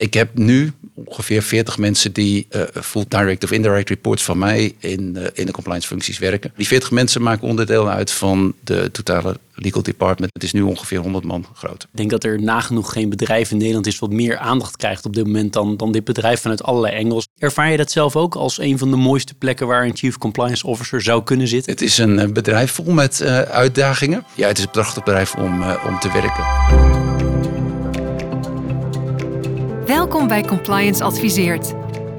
Ik heb nu ongeveer 40 mensen die uh, full direct of indirect reports van mij in, uh, in de compliance functies werken. Die 40 mensen maken onderdeel uit van de totale legal department. Het is nu ongeveer 100 man groot. Ik denk dat er nagenoeg geen bedrijf in Nederland is wat meer aandacht krijgt op dit moment dan, dan dit bedrijf vanuit allerlei engels. Ervaar je dat zelf ook als een van de mooiste plekken waar een chief compliance officer zou kunnen zitten? Het is een eh, bedrijf vol met uitdagingen. Ja, het is een prachtig bedrijf om, om te werken. Welkom bij Compliance Adviseert.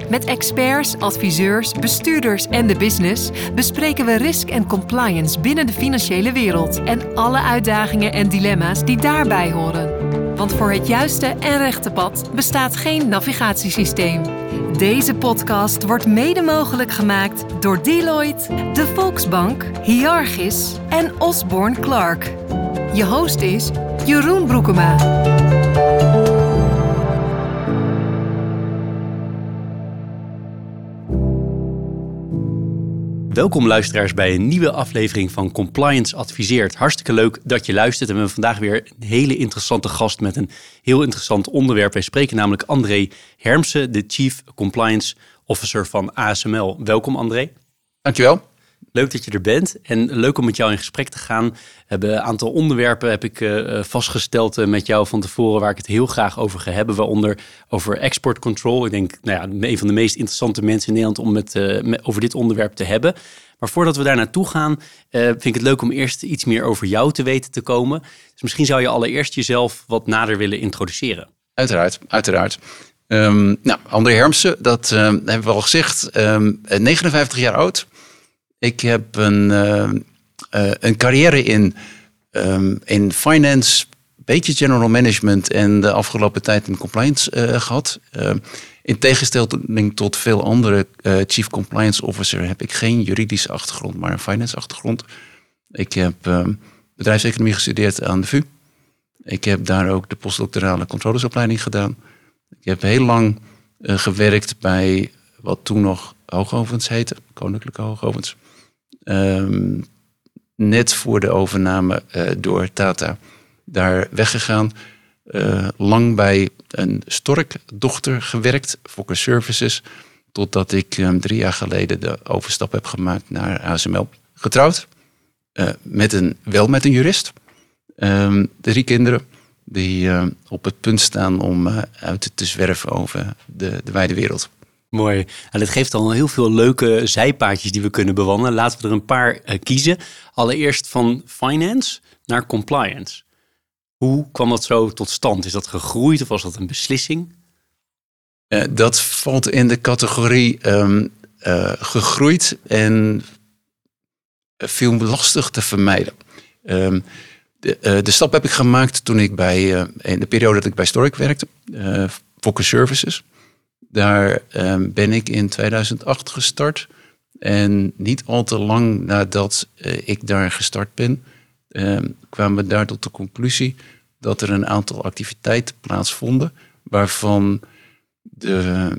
Met experts, adviseurs, bestuurders en de business bespreken we risk en compliance binnen de financiële wereld en alle uitdagingen en dilemma's die daarbij horen. Want voor het juiste en rechte pad bestaat geen navigatiesysteem. Deze podcast wordt mede mogelijk gemaakt door Deloitte, de Volksbank, Hiargis en Osborne Clark. Je host is Jeroen Broekema. Welkom luisteraars bij een nieuwe aflevering van Compliance Adviseert. Hartstikke leuk dat je luistert en we hebben vandaag weer een hele interessante gast met een heel interessant onderwerp. Wij spreken namelijk André Hermsen, de Chief Compliance Officer van ASML. Welkom André. Dankjewel. Leuk dat je er bent en leuk om met jou in gesprek te gaan. Hebben een aantal onderwerpen heb ik uh, vastgesteld uh, met jou van tevoren waar ik het heel graag over ga hebben. Waaronder over export control. Ik denk, nou ja, een van de meest interessante mensen in Nederland om het over dit onderwerp te hebben. Maar voordat we daar naartoe gaan, vind ik het leuk om eerst iets meer over jou te weten te komen. Dus misschien zou je allereerst jezelf wat nader willen introduceren. Uiteraard, uiteraard. Um, nou, André Hermsen, dat hebben we al gezegd. Um, 59 jaar oud. Ik heb een, uh, uh, een carrière in, um, in finance, beetje general management en de afgelopen tijd in compliance uh, gehad. in tegenstelling tot veel andere chief compliance officer heb ik geen juridische achtergrond, maar een finance achtergrond. Ik heb bedrijfseconomie gestudeerd aan de VU. Ik heb daar ook de postdoctorale controlesopleiding gedaan. Ik heb heel lang gewerkt bij wat toen nog Hoogovens heette, Koninklijke Hoogovens. Um, net voor de overname uh, door Tata daar weggegaan. Uh, lang bij een Stork-dochter gewerkt, Fokker Services. Totdat ik um, drie jaar geleden de overstap heb gemaakt naar ASML. Getrouwd, uh, met een, wel met een jurist. Um, drie kinderen die op het punt staan om uit te zwerven over de, de wijde wereld. Mooi. En dat geeft al heel veel leuke zijpaadjes die we kunnen bewandelen. Laten we er een paar uh, kiezen. Allereerst van finance naar compliance. Hoe kwam dat zo tot stand? Is dat gegroeid of was dat een beslissing? Uh, dat valt in de categorie um, uh, gegroeid en viel lastig te vermijden. Um, de, de, stap heb ik gemaakt toen ik bij, in de periode dat ik bij Stork werkte, Focus Services. Daar um, ben ik in 2008 gestart. En niet al te lang nadat uh, ik daar gestart ben, um, kwamen we daar tot de conclusie dat er een aantal activiteiten plaatsvonden waarvan de,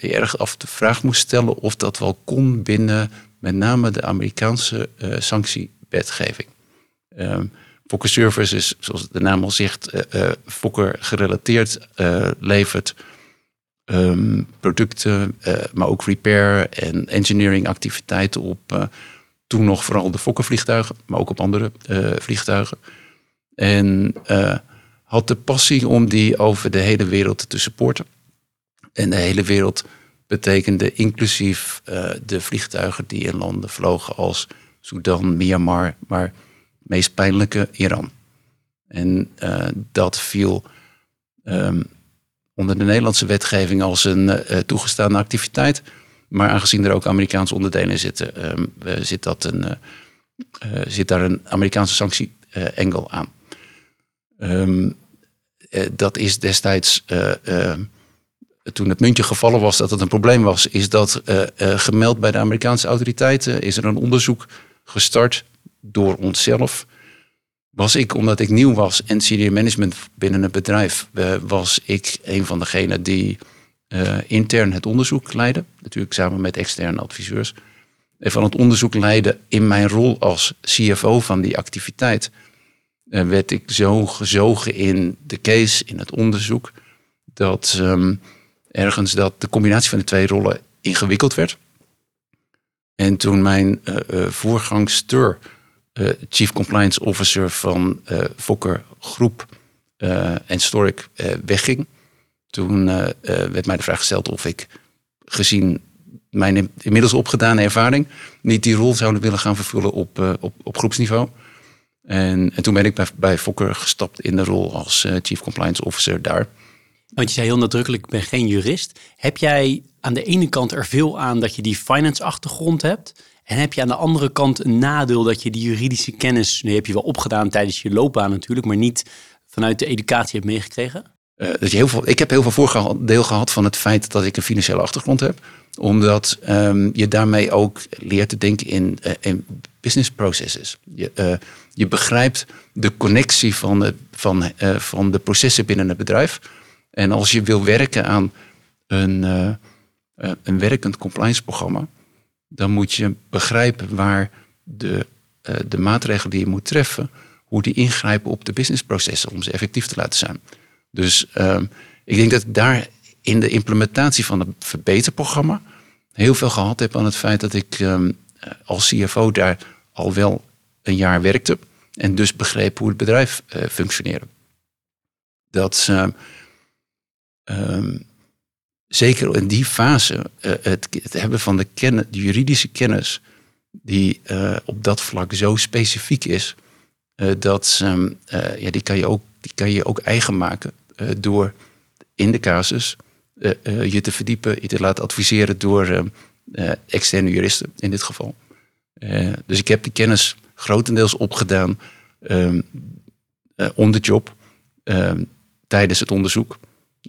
uh, erg af de vraag moest stellen of dat wel kon binnen met name de Amerikaanse uh, sanctiewetgeving. Um, Fokker Service is, zoals de naam al zegt, Fokker gerelateerd levert um, producten, uh, maar ook repair en engineering activiteiten op uh, toen nog vooral de Fokkervliegtuigen, maar ook op andere uh, vliegtuigen. En had de passie om die over de hele wereld te supporten. En de hele wereld betekende inclusief de vliegtuigen die in landen vlogen als Sudan, Myanmar, maar meest pijnlijke Iran. En dat viel um, onder de Nederlandse wetgeving als een uh, activiteit. Maar aangezien er ook Amerikaanse onderdelen zitten, um, zit, dat een, uh, zit daar een Amerikaanse sanctie-engel aan. Um, dat is destijds, toen het muntje gevallen was dat het een probleem was, is dat gemeld bij de Amerikaanse autoriteiten. Is er een onderzoek gestart door onszelf was ik, omdat ik nieuw was en senior management binnen het bedrijf, uh, was ik een van degenen die uh, intern het onderzoek leidde. Natuurlijk samen met externe adviseurs. En van het onderzoek leidde in mijn rol als CFO van die activiteit. Uh, werd ik zo gezogen in de case, in het onderzoek, dat ehm, ergens dat de combinatie van de twee rollen ingewikkeld werd. En toen mijn voorgangster, Chief Compliance Officer van Fokker Groep en Stork wegging, toen werd mij de vraag gesteld of ik gezien mijn inmiddels opgedane ervaring niet die rol zouden willen gaan vervullen op, op, op groepsniveau. En, en toen ben ik bij, bij Fokker gestapt in de rol als Chief Compliance Officer daar. Want je zei heel nadrukkelijk, ik ben geen jurist. Heb jij aan de ene kant er veel aan dat je die finance achtergrond hebt? En heb je aan de andere kant een nadeel dat je die juridische kennis, nu heb je wel opgedaan tijdens je loopbaan natuurlijk, maar niet vanuit de educatie hebt meegekregen? Uh, dat je heel veel, ik heb heel veel voordeel gehad van het feit dat ik een financiële achtergrond heb. Omdat um, je daarmee ook leert te denken in, uh, in business processes. Je, uh, je begrijpt de connectie van de, van, van de processen binnen het bedrijf. En als je wil werken aan een, een werkend compliance programma, dan moet je begrijpen waar de, uh, de maatregelen die je moet treffen, hoe die ingrijpen op de businessprocessen om ze effectief te laten zijn. Dus uh, ik denk dat ik daar in de implementatie van het verbeterprogramma heel veel gehad heb aan het feit dat ik um, als CFO daar al wel een jaar werkte en dus begreep hoe het bedrijf functioneerde. Dat um, zeker in die fase, uh, het, het, hebben van de, kennis, de juridische kennis, die uh, op dat vlak zo specifiek is, uh, dat um, ja, die, kan je ook, die kan je ook eigen maken door in de casus je te verdiepen, je te laten adviseren door ehm, externe juristen in dit geval. dus ik heb die kennis grotendeels opgedaan um, on the job tijdens het onderzoek.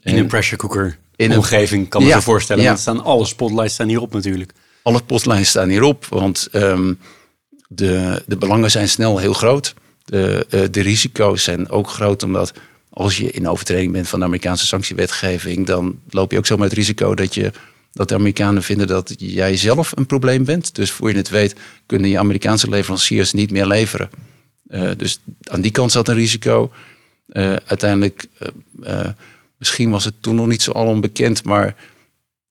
In een pressure cooker in omgeving, kan me ja, voorstellen. Ja. staan, alle spotlights staan hierop natuurlijk. Alle spotlights staan hierop, want um, de, de belangen zijn snel heel groot. De, uh, de risico's zijn ook groot, omdat als je in overtreding bent van de Amerikaanse sanctiewetgeving, dan loop je ook zomaar het risico dat, je, dat de Amerikanen vinden dat jij zelf een probleem bent. Dus voor je het weet, kunnen je Amerikaanse leveranciers niet meer leveren. Uh, dus aan die kant zat een risico. Uh, uiteindelijk Misschien was het toen nog niet zo al onbekend, maar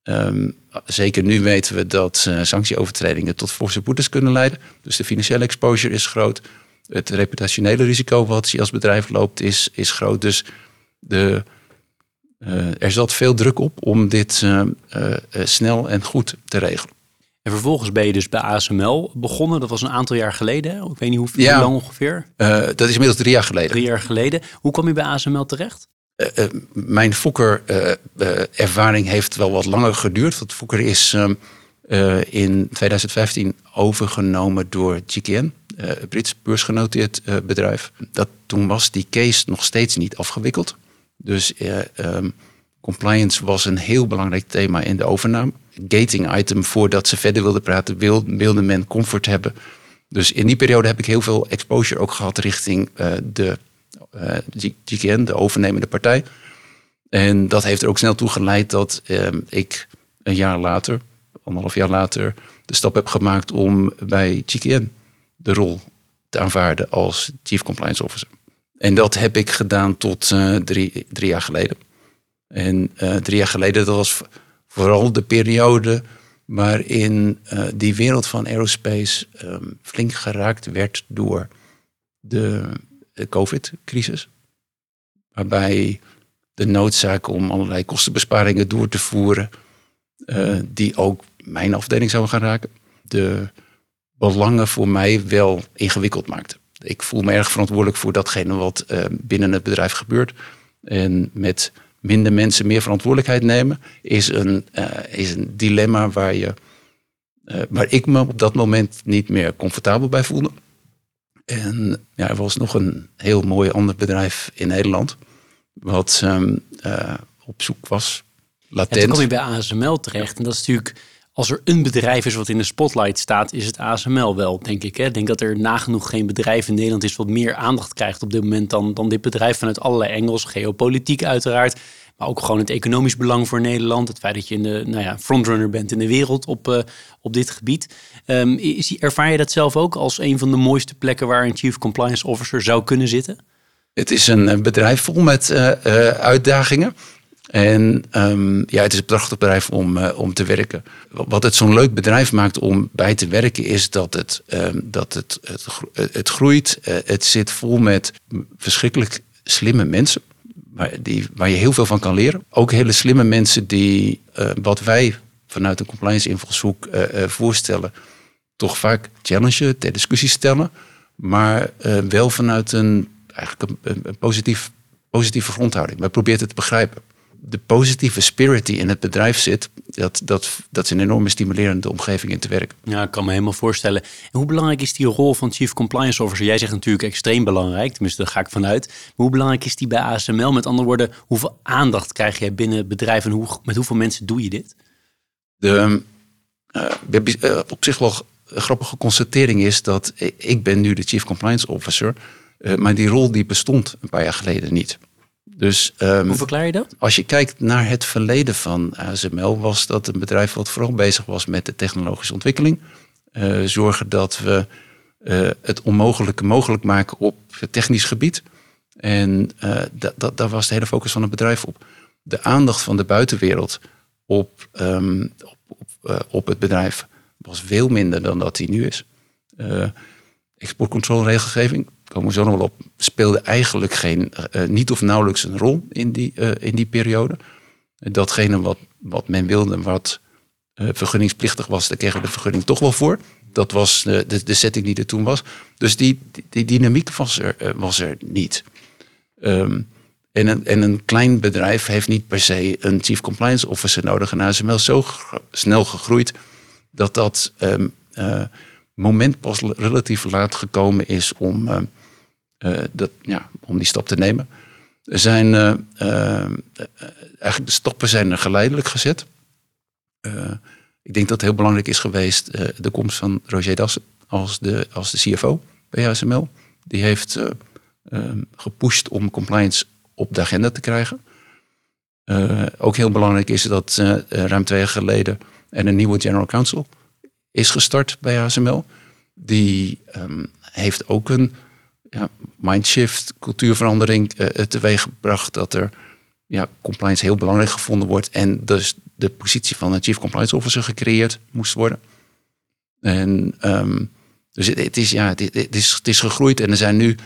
um, zeker nu weten we dat uh, sanctieovertredingen tot forse boetes kunnen leiden. Dus de financiële exposure is groot. Het reputationele risico wat je als bedrijf loopt is, is groot. Dus de, uh, er zat veel druk op om dit uh, snel en goed te regelen. En vervolgens ben je dus bij ASML begonnen. Dat was een aantal jaar geleden. Ik weet niet hoe, ja, lang ongeveer. dat is inmiddels drie jaar geleden. Drie jaar geleden. Hoe kwam je bij ASML terecht? Uh, mijn Fokker-ervaring uh, heeft wel wat langer geduurd. Want Fokker is uh, in 2015 overgenomen door GKN, een Brits beursgenoteerd bedrijf. Dat, toen was die case nog steeds niet afgewikkeld. Dus um, compliance was een heel belangrijk thema in de overname. Gating item voordat ze verder wilden praten, wilde, men comfort hebben. Dus in die periode heb ik heel veel exposure ook gehad richting de eh, GKN, de overnemende partij. En dat heeft er ook snel toe geleid dat ehm, ik een jaar later, anderhalf jaar later, de stap heb gemaakt om bij GKN de rol te aanvaarden als Chief Compliance Officer. En dat heb ik gedaan tot uh, drie, jaar geleden. En uh, drie jaar geleden, dat was vooral de periode waarin die wereld van aerospace um, flink geraakt werd door de de COVID-crisis. Waarbij de noodzaak om allerlei kostenbesparingen door te voeren, uh, die ook mijn afdeling zouden gaan raken, de belangen voor mij wel ingewikkeld maakte. Ik voel me erg verantwoordelijk voor datgene wat uh, binnen het bedrijf gebeurt. En met minder mensen meer verantwoordelijkheid nemen, is een, is een dilemma waar, je, waar ik me op dat moment niet meer comfortabel bij voelde. En ja, er was nog een heel mooi ander bedrijf in Nederland. Wat um, uh, op zoek was. Latent. Ja, toen kom je bij ASML terecht. En dat is natuurlijk, als er een bedrijf is wat in de spotlight staat, is het ASML wel, denk ik. Hè? Ik denk dat er nagenoeg geen bedrijf in Nederland is wat meer aandacht krijgt op dit moment dan, dan dit bedrijf vanuit allerlei Engels. Geopolitiek uiteraard. Ook gewoon het economisch belang voor Nederland. Het feit dat je in de nou ja, frontrunner bent in de wereld op, uh, op dit gebied. Um, is, ervaar je dat zelf ook als een van de mooiste plekken waar een Chief Compliance Officer zou kunnen zitten? Het is een bedrijf vol met uh, uitdagingen. En um, ja, het is een prachtig bedrijf om, om te werken. Wat het zo'n leuk bedrijf maakt om bij te werken, is dat het, um, dat het, het, groeit. Het zit vol met verschrikkelijk slimme mensen. Waar, die, je heel veel van kan leren. Ook hele slimme mensen die uh, wat wij vanuit een compliance invalshoek voorstellen, toch vaak challengen, ter discussie stellen. Maar wel vanuit een, eigenlijk een, positief, positieve grondhouding. Maar probeert het te begrijpen de positieve spirit die in het bedrijf zit, dat, dat, dat is een enorme stimulerende omgeving in te werken. Ja, ik kan me helemaal voorstellen. En hoe belangrijk is die rol van Chief Compliance Officer? Jij zegt natuurlijk extreem belangrijk, tenminste daar ga ik vanuit. Maar hoe belangrijk is die bij ASML? Met andere woorden, hoeveel aandacht krijg jij binnen het bedrijf en hoe, met hoeveel mensen doe je dit? De, uh, op zich wel een grappige constatering is dat ik ben nu de Chief Compliance Officer, uh, maar die rol die bestond een paar jaar geleden niet. Dus, um, Hoe verklaar je dat? Als je kijkt naar het verleden van ASML, was dat een bedrijf wat vooral bezig was met de technologische ontwikkeling. Uh, zorgen dat we uh, het onmogelijke mogelijk maken op het technisch gebied. En uh, daar was de hele focus van het bedrijf op. De aandacht van de buitenwereld op, um, op, op, op, het bedrijf was veel minder dan dat die nu is. exportcontroleregelgeving komen we zo nog wel speelde eigenlijk geen, uh, niet of nauwelijks een rol in die, uh, in die periode. Datgene wat, wat men wilde, wat vergunningsplichtig was, daar kregen we de vergunning toch wel voor. Dat was de, de, setting die er toen was. Dus die, die, dynamiek was er, was er niet. Um, en, een, en een klein bedrijf heeft niet per se een chief compliance officer nodig. En ASML is zo snel gegroeid dat dat um, moment pas relatief laat gekomen is om uh, dat, ja, om die stap te nemen. Er zijn, uh, uh, eigenlijk de stappen zijn er geleidelijk gezet. ik denk dat het heel belangrijk is geweest de komst van Roger Dassen als de, als de CFO bij ASML. Die heeft gepusht om compliance op de agenda te krijgen. ook heel belangrijk is dat ruim twee jaar geleden er een nieuwe general counsel is gestart bij ASML. Die um, heeft ook een ja, mindshift, cultuurverandering uh, teweeggebracht dat er ja, compliance heel belangrijk gevonden wordt en dus de positie van een chief compliance officer gecreëerd moest worden. En um, dus het, is, ja, het, is, het is gegroeid en er zijn nu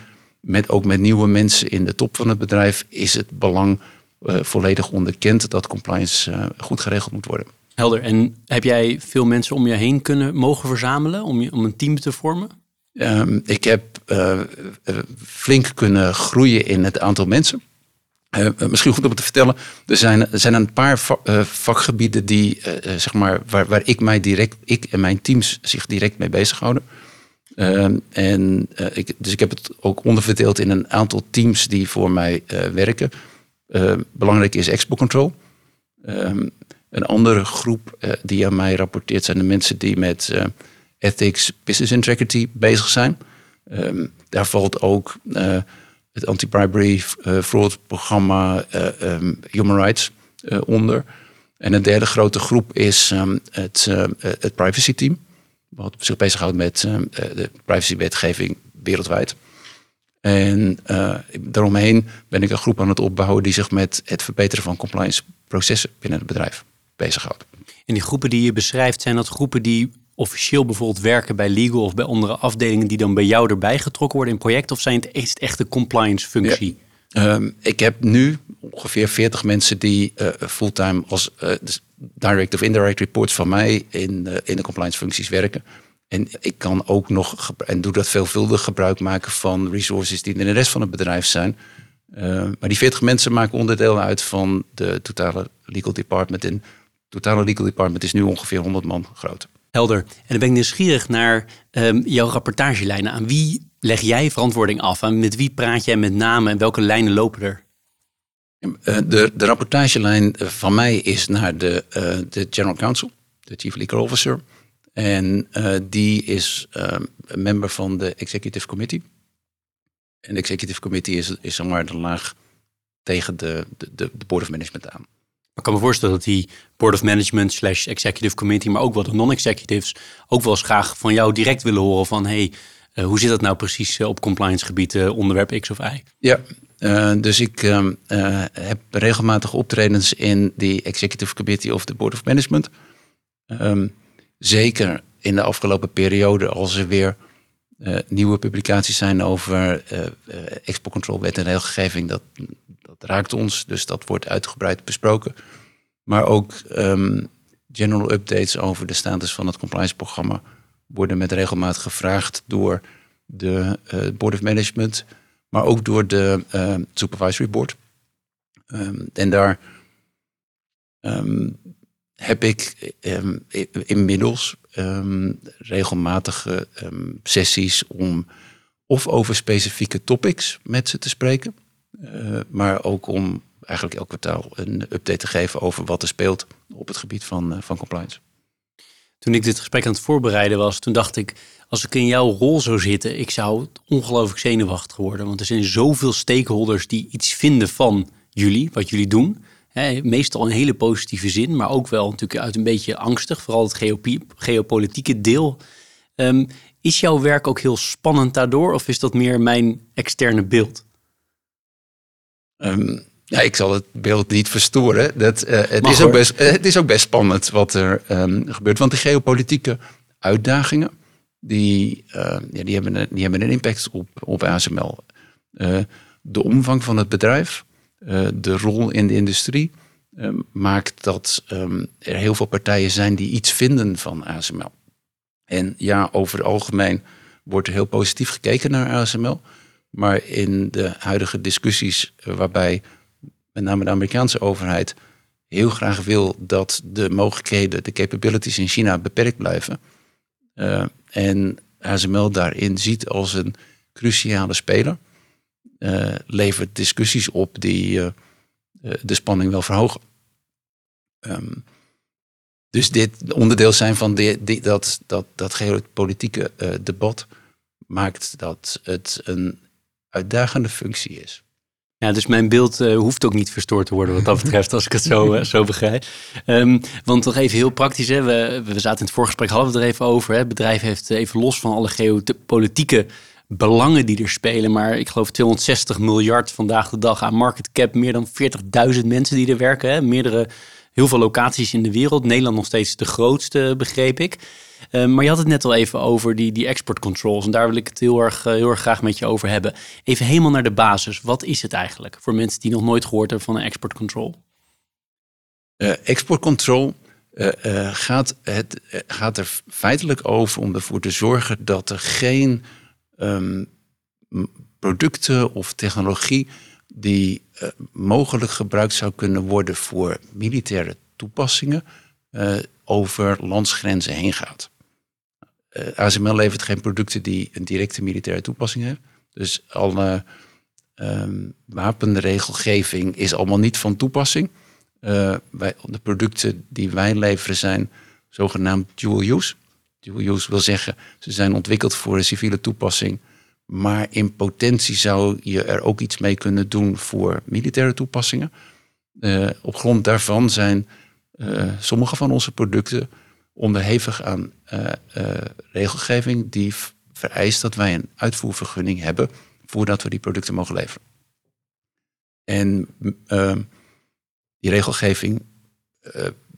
met, ook met nieuwe mensen in de top van het bedrijf is het belang uh, volledig onderkend dat compliance goed geregeld moet worden. Helder. En heb jij veel mensen om je heen kunnen mogen verzamelen om, om een team te vormen? Um, ik heb uh, flink kunnen groeien in het aantal mensen. Uh, misschien goed om te vertellen, er zijn, er zijn een paar va vakgebieden die, zeg maar, waar, waar ik mij direct, ik en mijn teams zich direct mee bezighouden. Ehm, en, ik, dus ik heb het ook onderverdeeld in een aantal teams die voor mij werken. belangrijk is Expo Control. Een andere groep die aan mij rapporteert zijn de mensen die met ethics, business integrity bezig zijn. Um, daar valt ook uh, het anti-bribery uh, fraud programma uh, um, Human Rights onder. En een derde grote groep is um, het, het privacy team. Wat zich bezighoudt met de privacywetgeving wereldwijd. En daaromheen ben ik een groep aan het opbouwen die zich met het verbeteren van compliance processen binnen het bedrijf bezighoudt. En die groepen die je beschrijft, zijn dat groepen die officieel bijvoorbeeld werken bij legal of bij andere afdelingen die dan bij jou erbij getrokken worden in project? Of zijn het, echt de compliance functie? Um, ik heb nu ongeveer 40 mensen die uh, fulltime als uh, direct of indirect reports van mij in, uh, in de compliance functies werken. En ik kan ook nog, en doe dat veelvuldig, gebruik maken van resources die in de rest van het bedrijf zijn. maar die 40 mensen maken onderdeel uit van de totale legal department. En het totale legal department is nu ongeveer 100 man groot. Helder. En dan ben ik nieuwsgierig naar um, jouw rapportagelijnen. Aan wie leg jij verantwoording af? En met wie praat jij met name en welke lijnen lopen er? Eh, de, de rapportagelijn van mij is naar de, uh, de General Counsel, de Chief Legal Officer. En uh, die is een member van de Executive Committee. En de Executive Committee is, is zeg maar de laag tegen de, de, de Board of Management aan. Ik kan me voorstellen dat die board of management slash executive committee, maar ook wel de non-executives, ook wel eens graag van jou direct willen horen van hey, hoe zit dat nou precies op compliance gebied, onderwerp X of Y? Ja, dus ik heb regelmatig optredens in die Executive Committee of the Board of Management. Ehm, zeker in de afgelopen periode, als er weer nieuwe publicaties zijn over export control wet en regelgeving, dat, dat raakt ons. Dus dat wordt uitgebreid besproken. Maar ook ehm, general updates over de status van het compliance programma worden met regelmaat gevraagd door de uh, Board of Management, maar ook door de uh, Supervisory Board. Um, en daar heb ik inmiddels regelmatige sessies om of over specifieke topics met ze te spreken, uh, maar ook om eigenlijk elk kwartaal een update te geven over wat er speelt op het gebied van, uh, van compliance. Toen ik dit gesprek aan het voorbereiden was, toen dacht ik, als ik in jouw rol zou zitten, ik zou ongelooflijk zenuwachtig worden. Want er zijn zoveel stakeholders die iets vinden van jullie, wat jullie doen. meestal in hele positieve zin, maar ook wel natuurlijk uit een beetje angstig, vooral het geopolitieke deel. Um, is jouw werk ook heel spannend daardoor, of is dat meer mijn externe beeld? Um, ja, ik zal het beeld niet verstoren. Dat, uh, het, is ook best, uh, het is ook best spannend wat er um, gebeurt. Want de geopolitieke uitdagingen, die, uh, ja, die, hebben, die hebben een impact op, op ASML. de omvang van het bedrijf, de rol in de industrie, maakt dat um, er heel veel partijen zijn die iets vinden van ASML. En ja, over het algemeen wordt er heel positief gekeken naar ASML. Maar in de huidige discussies waarbij met name de Amerikaanse overheid, heel graag wil dat de mogelijkheden, de capabilities in China beperkt blijven. Uh, en ASML daarin ziet als een cruciale speler, uh, levert discussies op die de spanning wel verhogen. Um, dus dit onderdeel zijn van die, die, dat, dat, dat geopolitieke debat maakt dat het een uitdagende functie is. Ja, dus mijn beeld uh, hoeft ook niet verstoord te worden wat dat betreft, als ik het zo, uh, zo begrijp. Um, want toch even heel praktisch, hè, we, we zaten in het voorgesprek, hadden we er even over. Hè. Het bedrijf heeft even los van alle geopolitieke belangen die er spelen, maar ik geloof 260 miljard vandaag de dag aan market cap, meer dan 40.000 mensen die er werken, meerdere, heel veel locaties in de wereld. Nederland nog steeds de grootste, begreep ik. Ehm, maar je had het net al even over die, die export controls. En daar wil ik het heel erg, eh, heel erg graag met je over hebben. Even helemaal naar de basis. Wat is het eigenlijk voor mensen die nog nooit gehoord hebben van een export control? Uh, export control uh, gaat, het, gaat er feitelijk over om ervoor te zorgen dat er geen um, producten of technologie die mogelijk gebruikt zou kunnen worden voor militaire toepassingen over landsgrenzen heen gaat. Uh, eh, ASML levert geen producten die een directe militaire toepassing hebben. Dus alle um, wapenregelgeving is allemaal niet van toepassing. Wij, de producten die wij leveren zijn zogenaamd dual use. Dual use wil zeggen, ze zijn ontwikkeld voor een civiele toepassing. Maar in potentie zou je er ook iets mee kunnen doen voor militaire toepassingen. Uh, op grond daarvan zijn sommige van onze producten onderhevig aan uh, uh, regelgeving die vereist dat wij een uitvoervergunning hebben voordat we die producten mogen leveren. En uh, die regelgeving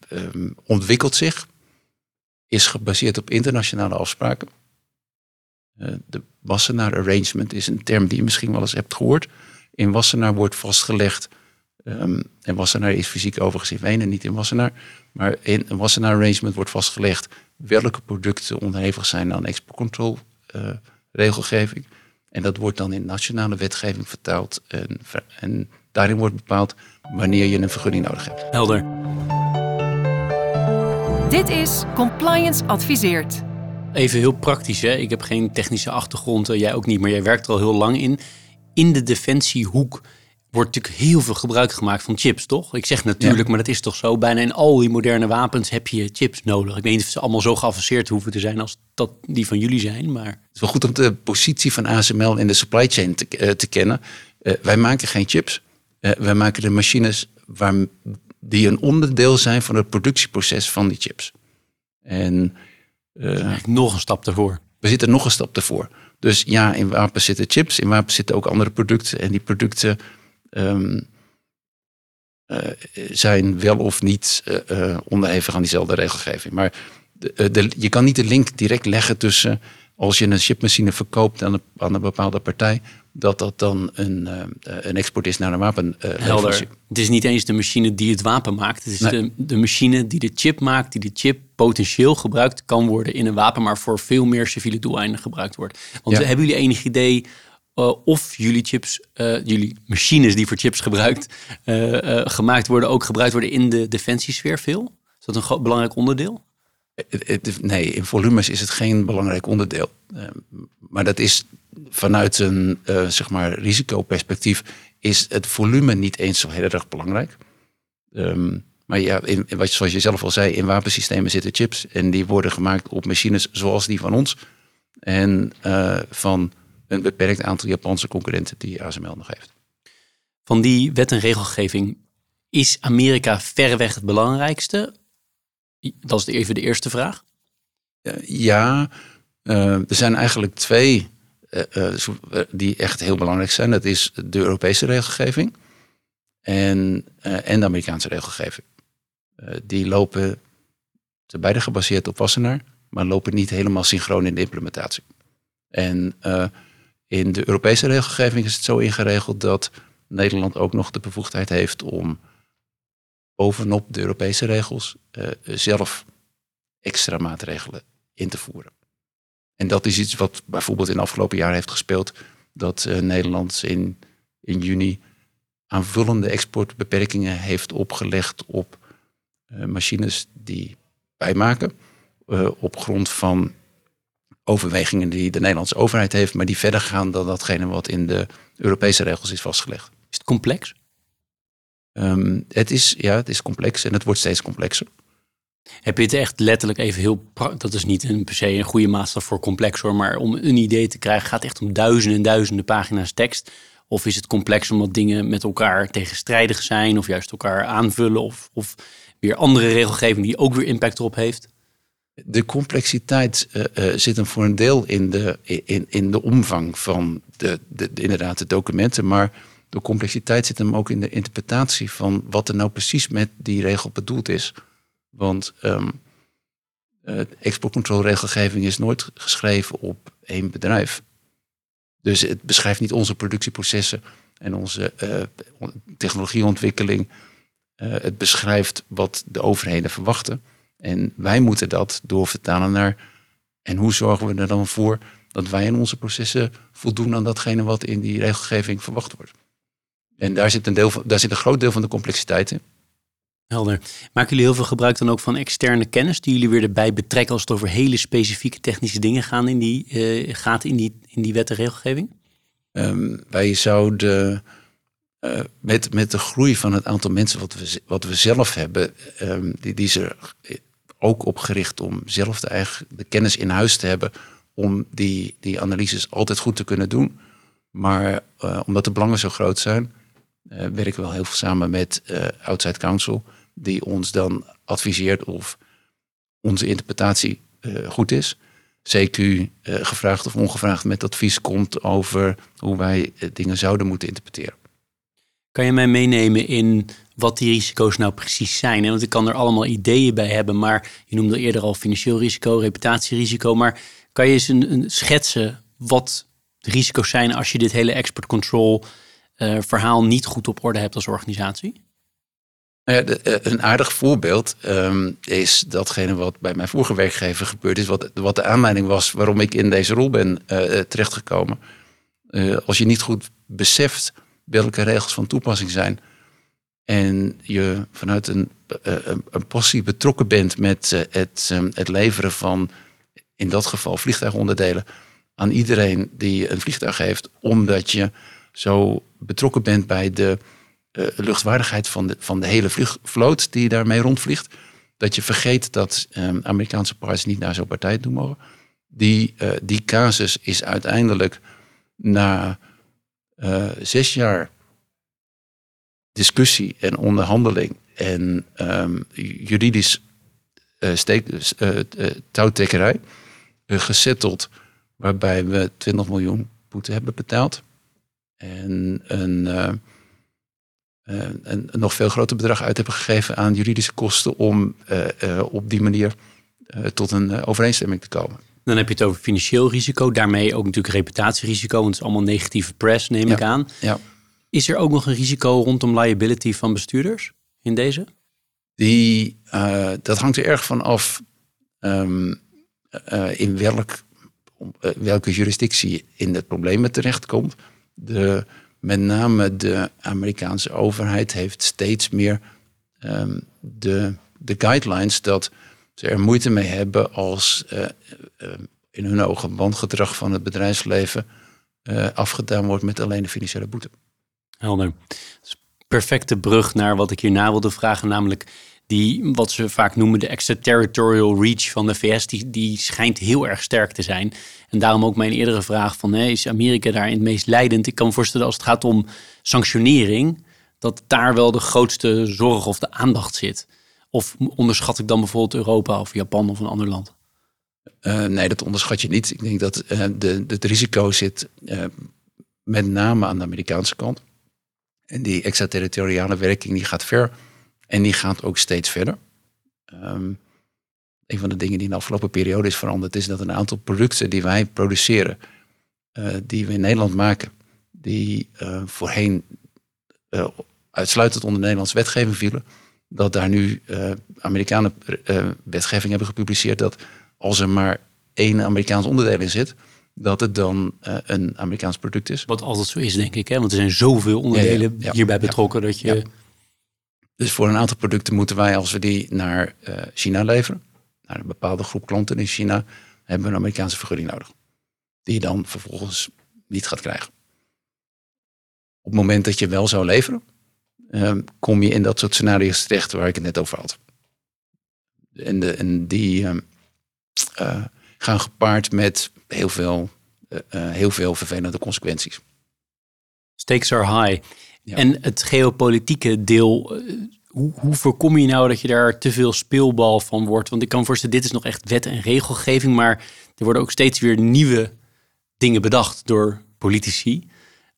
um, ontwikkelt zich, is gebaseerd op internationale afspraken. de Wassenaar Arrangement is een term die je misschien wel eens hebt gehoord. In Wassenaar wordt vastgelegd Um, en Wassenaar is fysiek overigens in Wenen, niet in Wassenaar. Maar in een Wassenaar arrangement wordt vastgelegd welke producten onderhevig zijn aan exportcontrol uh, regelgeving. En dat wordt dan in nationale wetgeving vertaald. En, en daarin wordt bepaald wanneer je een vergunning nodig hebt. Helder. Dit is Compliance Adviseert. Even heel praktisch, hè? ik heb geen technische achtergrond, jij ook niet, maar jij werkt er al heel lang in. In de defensiehoek wordt natuurlijk heel veel gebruik gemaakt van chips, toch? Ik zeg natuurlijk, maar dat is toch zo. Bijna in al die moderne wapens heb je chips nodig. Ik weet niet of ze allemaal zo geavanceerd hoeven te zijn als dat die van jullie zijn, maar... Het is wel goed om de positie van ASML in de supply chain te, uh, te kennen. Uh, wij maken geen chips. Uh, wij maken de machines waar, die een onderdeel zijn van het productieproces van die chips. En... nog een stap ervoor. We zitten nog een stap ervoor. Dus ja, in wapens zitten chips, in wapens zitten ook andere producten. En die producten ehm, eh, zijn wel of niet uh, onderhevig aan diezelfde regelgeving. Maar de, de, je kan niet de link direct leggen tussen als je een chipmachine verkoopt aan een, aan een bepaalde partij, dat dat dan een, een export is naar een wapen. Helder. Het is niet eens de machine die het wapen maakt. Het is de, de machine die de chip maakt, die de chip potentieel gebruikt kan worden in een wapen, maar voor veel meer civiele doeleinden gebruikt wordt. Want hebben jullie enig idee of jullie chips, jullie machines die voor chips gebruikt, gemaakt worden, ook gebruikt worden in de defensiesfeer veel? Is dat een belangrijk onderdeel? Nee, in volumes is het geen belangrijk onderdeel. maar dat is vanuit een zeg maar risicoperspectief is het volume niet eens zo heel erg belangrijk. Um, maar ja, in, zoals je zelf al zei, in wapensystemen zitten chips en die worden gemaakt op machines zoals die van ons. En van een beperkt aantal Japanse concurrenten die ASML nog heeft. Van die wet en regelgeving is Amerika verreweg het belangrijkste? Dat is even de eerste vraag. Uh, ja, er zijn eigenlijk twee uh, die echt heel belangrijk zijn. Dat is de Europese regelgeving en, en de Amerikaanse regelgeving. die lopen, ze beide gebaseerd op Wassenaar, maar lopen niet helemaal synchroon in de implementatie. En in de Europese regelgeving is het zo ingeregeld dat Nederland ook nog de bevoegdheid heeft om bovenop de Europese regels zelf extra maatregelen in te voeren. En dat is iets wat bijvoorbeeld in de afgelopen jaar heeft gespeeld. Dat uh, Nederland in, in juni aanvullende exportbeperkingen heeft opgelegd op uh, machines die wij maken. Uh, op grond van overwegingen die de Nederlandse overheid heeft, maar die verder gaan dan datgene wat in de Europese regels is vastgelegd. Is het complex? Um, het, is, ja, het is complex en het wordt steeds complexer. Heb je het echt letterlijk even heel... Dat is niet een, per se een goede maatstaf voor complex hoor. Maar om een idee te krijgen gaat het echt om duizenden en duizenden pagina's tekst. Of is het complex omdat dingen met elkaar tegenstrijdig zijn. Of juist elkaar aanvullen. Of, of weer andere regelgeving die ook weer impact erop heeft. De complexiteit uh, uh, zit hem voor een deel in de, in, in de omvang van de, de, de, inderdaad de documenten. Maar de complexiteit zit hem ook in de interpretatie van wat er nou precies met die regel bedoeld is. Want um, exportcontroleregelgeving is nooit geschreven op één bedrijf. Dus het beschrijft niet onze productieprocessen en onze uh, technologieontwikkeling. Uh, het beschrijft wat de overheden verwachten. En wij moeten dat doorvertalen naar. En hoe zorgen we er dan voor dat wij in onze processen voldoen aan datgene wat in die regelgeving verwacht wordt? En daar zit een, deel van, daar zit een groot deel van de complexiteit in. Helder. Maken jullie heel veel gebruik dan ook van externe kennis die jullie weer erbij betrekken als het over hele specifieke technische dingen gaan in die, uh, gaat in die, in die wet en regelgeving? Um, wij zouden uh, met, met de groei van het aantal mensen wat we, wat we zelf hebben, um, die, die er ook op gericht om zelf de, eigen, de kennis in huis te hebben om die, die analyses altijd goed te kunnen doen. Maar uh, omdat de belangen zo groot zijn, werken we wel heel veel samen met Outside Council die ons dan adviseert of onze interpretatie uh, goed is. CQ uh, eh, gevraagd of ongevraagd met advies komt over hoe wij uh, dingen zouden moeten interpreteren. Kan je mij meenemen in wat die risico's nou precies zijn? Want ik kan er allemaal ideeën bij hebben, maar je noemde eerder al financieel risico, reputatierisico. Maar kan je eens een, schetsen wat de risico's zijn als je dit hele export control verhaal niet goed op orde hebt als organisatie? Nou eh, een aardig voorbeeld um, is datgene wat bij mijn vorige werkgever gebeurd is. Wat, wat de aanleiding was waarom ik in deze rol ben uh, terechtgekomen. Uh, als je niet goed beseft welke regels van toepassing zijn. En je vanuit een, een, een passie betrokken bent met het, um, het leveren van, in dat geval, vliegtuigonderdelen aan iedereen die een vliegtuig heeft. Omdat je zo betrokken bent bij de luchtwaardigheid van de, van de hele vloot die daarmee rondvliegt. Dat je vergeet dat um, Amerikaanse parts niet naar zo'n partij toe mogen. Die, die casus is uiteindelijk na uh, zes jaar discussie en onderhandeling en um, juridisch steek, touwtekkerij gesetteld waarbij we 20 miljoen boete hebben betaald. En een, uh, een, nog veel groter bedrag uit hebben gegeven aan juridische kosten om uh, op die manier tot een overeenstemming te komen. Dan heb je het over financieel risico, daarmee ook natuurlijk reputatierisico, want het is allemaal negatieve press, neem ik aan. Ja. Is er ook nog een risico rondom liability van bestuurders in deze? Die, dat hangt er erg van af um, in welk eh, welke jurisdictie in de problemen terechtkomt. De, met name de Amerikaanse overheid heeft steeds meer um, de, de guidelines dat ze er moeite mee hebben als uh, uh, in hun ogen wangedrag van het bedrijfsleven uh, afgedaan wordt met alleen de financiële boete. Helder. Perfecte brug naar wat ik hierna wilde vragen, namelijk die, wat ze vaak noemen de extraterritorial reach van de VS, die, die schijnt heel erg sterk te zijn. En daarom ook mijn eerdere vraag van, is Amerika daarin het meest leidend? Ik kan me voorstellen als het gaat om sanctionering, dat daar wel de grootste zorg of de aandacht zit. Of onderschat ik dan bijvoorbeeld Europa of Japan of een ander land? Uh, nee, dat onderschat je niet. Ik denk dat uh, de, het risico zit uh, met name aan de Amerikaanse kant. En die extraterritoriale werking die gaat ver. En die gaat ook steeds verder. Um, een van de dingen die in de afgelopen periode is veranderd, is dat een aantal producten die wij produceren, die we in Nederland maken, die voorheen uitsluitend onder Nederlandse wetgeving vielen, dat daar nu Amerikanen wetgeving hebben gepubliceerd dat als er maar één Amerikaans onderdeel in zit, dat het dan een Amerikaans product is. Wat altijd zo is, denk ik, hè? want er zijn zoveel onderdelen ja, ja, hierbij betrokken dat je dus voor een aantal producten moeten wij, als we die naar uh, China leveren, naar een bepaalde groep klanten in China, hebben we een Amerikaanse vergunning nodig. Die je dan vervolgens niet gaat krijgen. Op het moment dat je wel zou leveren, uh, kom je in dat soort scenario's terecht waar ik het net over had. En, de, en die uh, gaan gepaard met heel veel, heel veel vervelende consequenties. Stakes are high. En het geopolitieke deel, eh, hoe, hoe, voorkom je nou dat je daar te veel speelbal van wordt? Want ik kan voorstellen, dit is nog echt wet en regelgeving, maar er worden ook steeds weer nieuwe dingen bedacht door politici.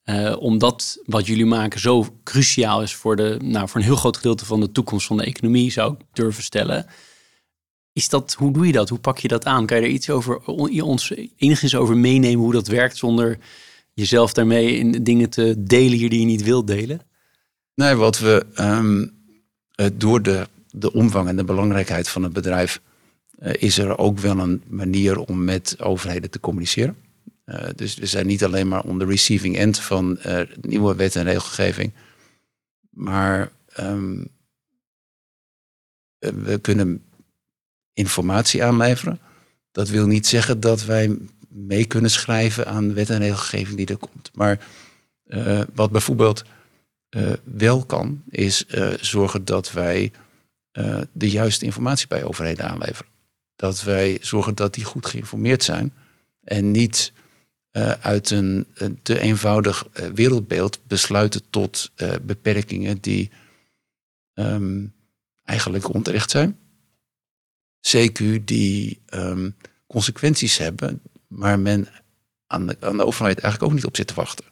Uh, omdat wat jullie maken zo cruciaal is voor, de, nou, voor een heel groot gedeelte van de toekomst van de economie, zou ik durven stellen. Is dat, hoe doe je dat? Hoe pak je dat aan? Kan je er iets over, ons enigszins over meenemen hoe dat werkt zonder jezelf daarmee in dingen te delen hier die je niet wilt delen? Nee, wat we um, door de, de omvang en de belangrijkheid van het bedrijf uh, is er ook wel een manier om met overheden te communiceren. Uh, dus we zijn niet alleen maar on the receiving end van uh, nieuwe wet en regelgeving, maar um, we kunnen informatie aanleveren. Dat wil niet zeggen dat wij mee kunnen schrijven aan wet en regelgeving die er komt. Maar uh, wat bijvoorbeeld wel kan, is zorgen dat wij de juiste informatie bij overheden aanleveren. Dat wij zorgen dat die goed geïnformeerd zijn en niet uit een, te eenvoudig wereldbeeld besluiten tot beperkingen die um, eigenlijk onterecht zijn. CQ die um, consequenties hebben waar men aan de, aan de overheid eigenlijk ook niet op zit te wachten.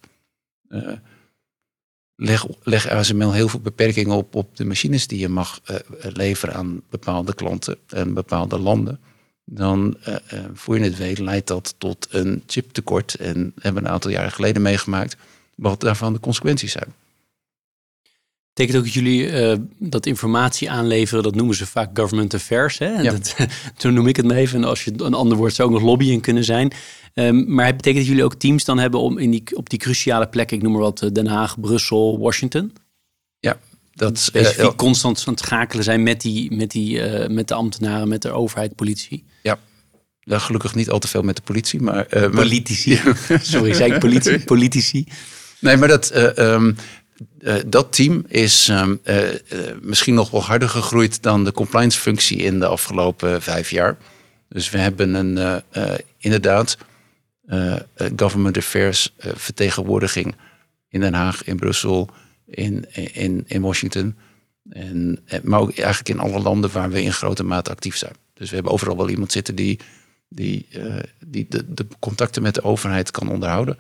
Leg, leg ASML heel veel beperkingen op op de machines die je mag leveren aan bepaalde klanten en bepaalde landen. Dan, uh, voor je het weet, leidt dat tot een chiptekort. En hebben we een aantal jaren geleden meegemaakt wat daarvan de consequenties zijn. Betekent ook dat jullie uh, dat informatie aanleveren, dat noemen ze vaak government affairs. Hè? Ja. Dat, toen noem ik het maar even. En als je een ander woord zou ook nog lobbying kunnen zijn. Um, maar het betekent dat jullie ook teams dan hebben om in die, op die cruciale plekken, ik noem maar wat, eh, Den Haag, Brussel, Washington? Ja, dat specifiek constant aan het schakelen zijn met, die, met, die, uh, met de ambtenaren, met de overheid, politie. Ja, ja, gelukkig niet al te veel met de politie, maar... politici. Sorry, zei ik politie? politici. Nee, maar dat, um, uh, dat team is um, uh, misschien nog wel harder gegroeid dan de compliance functie in de afgelopen vijf jaar. Dus we hebben een inderdaad government affairs vertegenwoordiging in Den Haag, in Brussel, in, in, in Washington. En, maar ook eigenlijk in alle landen waar we in grote mate actief zijn. Dus we hebben overal wel iemand zitten die die, die de, contacten met de overheid kan onderhouden.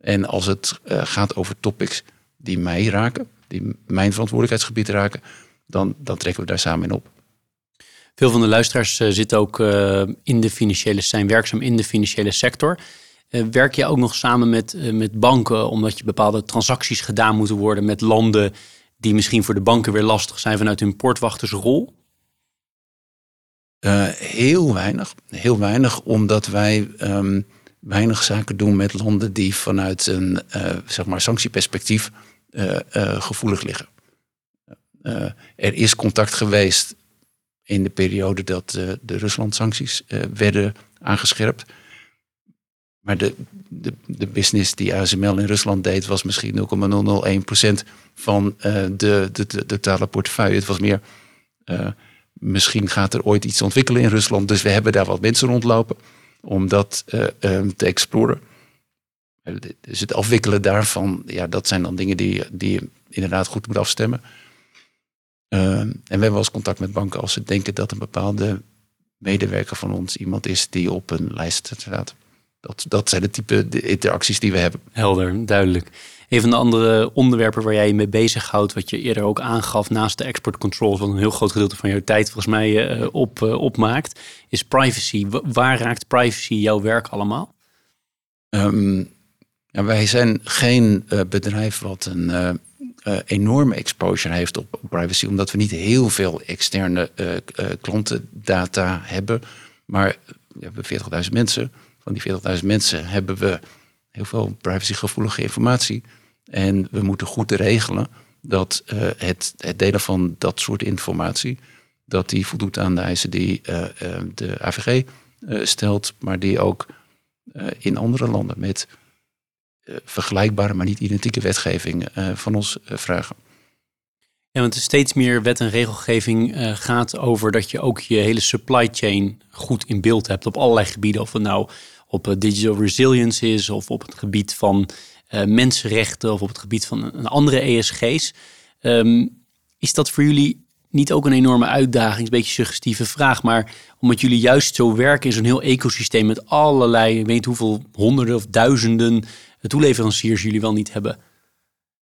En als het gaat over topics die mij raken, die mijn verantwoordelijkheidsgebied raken, dan, dan trekken we daar samen in op. Veel van de luisteraars zitten ook in de financiële, zijn werkzaam in de financiële sector. Werk je ook nog samen met, met banken, omdat je bepaalde transacties gedaan moeten worden met landen die misschien voor de banken weer lastig zijn vanuit hun portwachtersrol? Uh, heel weinig. Heel weinig, omdat wij um, weinig zaken doen met landen die vanuit een uh, zeg maar sanctieperspectief uh, gevoelig liggen. er is contact geweest in de periode dat de Rusland-sancties werden aangescherpt. Maar de, de, de business die ASML in Rusland deed was misschien 0,001% van de, de, de, totale portefeuille. Het was meer, misschien gaat er ooit iets ontwikkelen in Rusland. Dus we hebben daar wat mensen rondlopen om dat uh, te exploren. Dus het afwikkelen daarvan, ja, dat zijn dan dingen die, die je inderdaad goed moet afstemmen. en we hebben wel eens contact met banken als ze denken dat een bepaalde medewerker van ons iemand is die op een lijst staat. Dat, dat zijn de type interacties die we hebben. Helder, duidelijk. Een van de andere onderwerpen waar jij je mee bezighoudt, wat je eerder ook aangaf naast de export controls, wat een heel groot gedeelte van jouw tijd volgens mij uh, op, uh, opmaakt, is privacy. waar raakt privacy jouw werk allemaal? Um, ja, wij zijn geen uh, bedrijf wat een enorme exposure heeft op, op, privacy, omdat we niet heel veel externe klantendata hebben. Maar we hebben 40.000 mensen van die 40.000 mensen hebben we heel veel privacygevoelige informatie. En we moeten goed regelen dat uh, het, het, delen van dat soort informatie, dat die voldoet aan de eisen die uh, uh, de AVG stelt, maar die ook in andere landen met vergelijkbare, maar niet identieke wetgeving van ons vragen. Ja, want steeds meer wet en regelgeving gaat over dat je ook je hele supply chain goed in beeld hebt op allerlei gebieden. Of het nou op eh, digital resilience is, of op het gebied van uh, mensenrechten, of op het gebied van een andere ESG's. Ehm, is dat voor jullie niet ook een enorme uitdaging? Een beetje suggestieve vraag, maar omdat jullie juist zo werken in zo'n heel ecosysteem met allerlei, weet hoeveel honderden of duizenden toeleveranciers jullie wel niet hebben.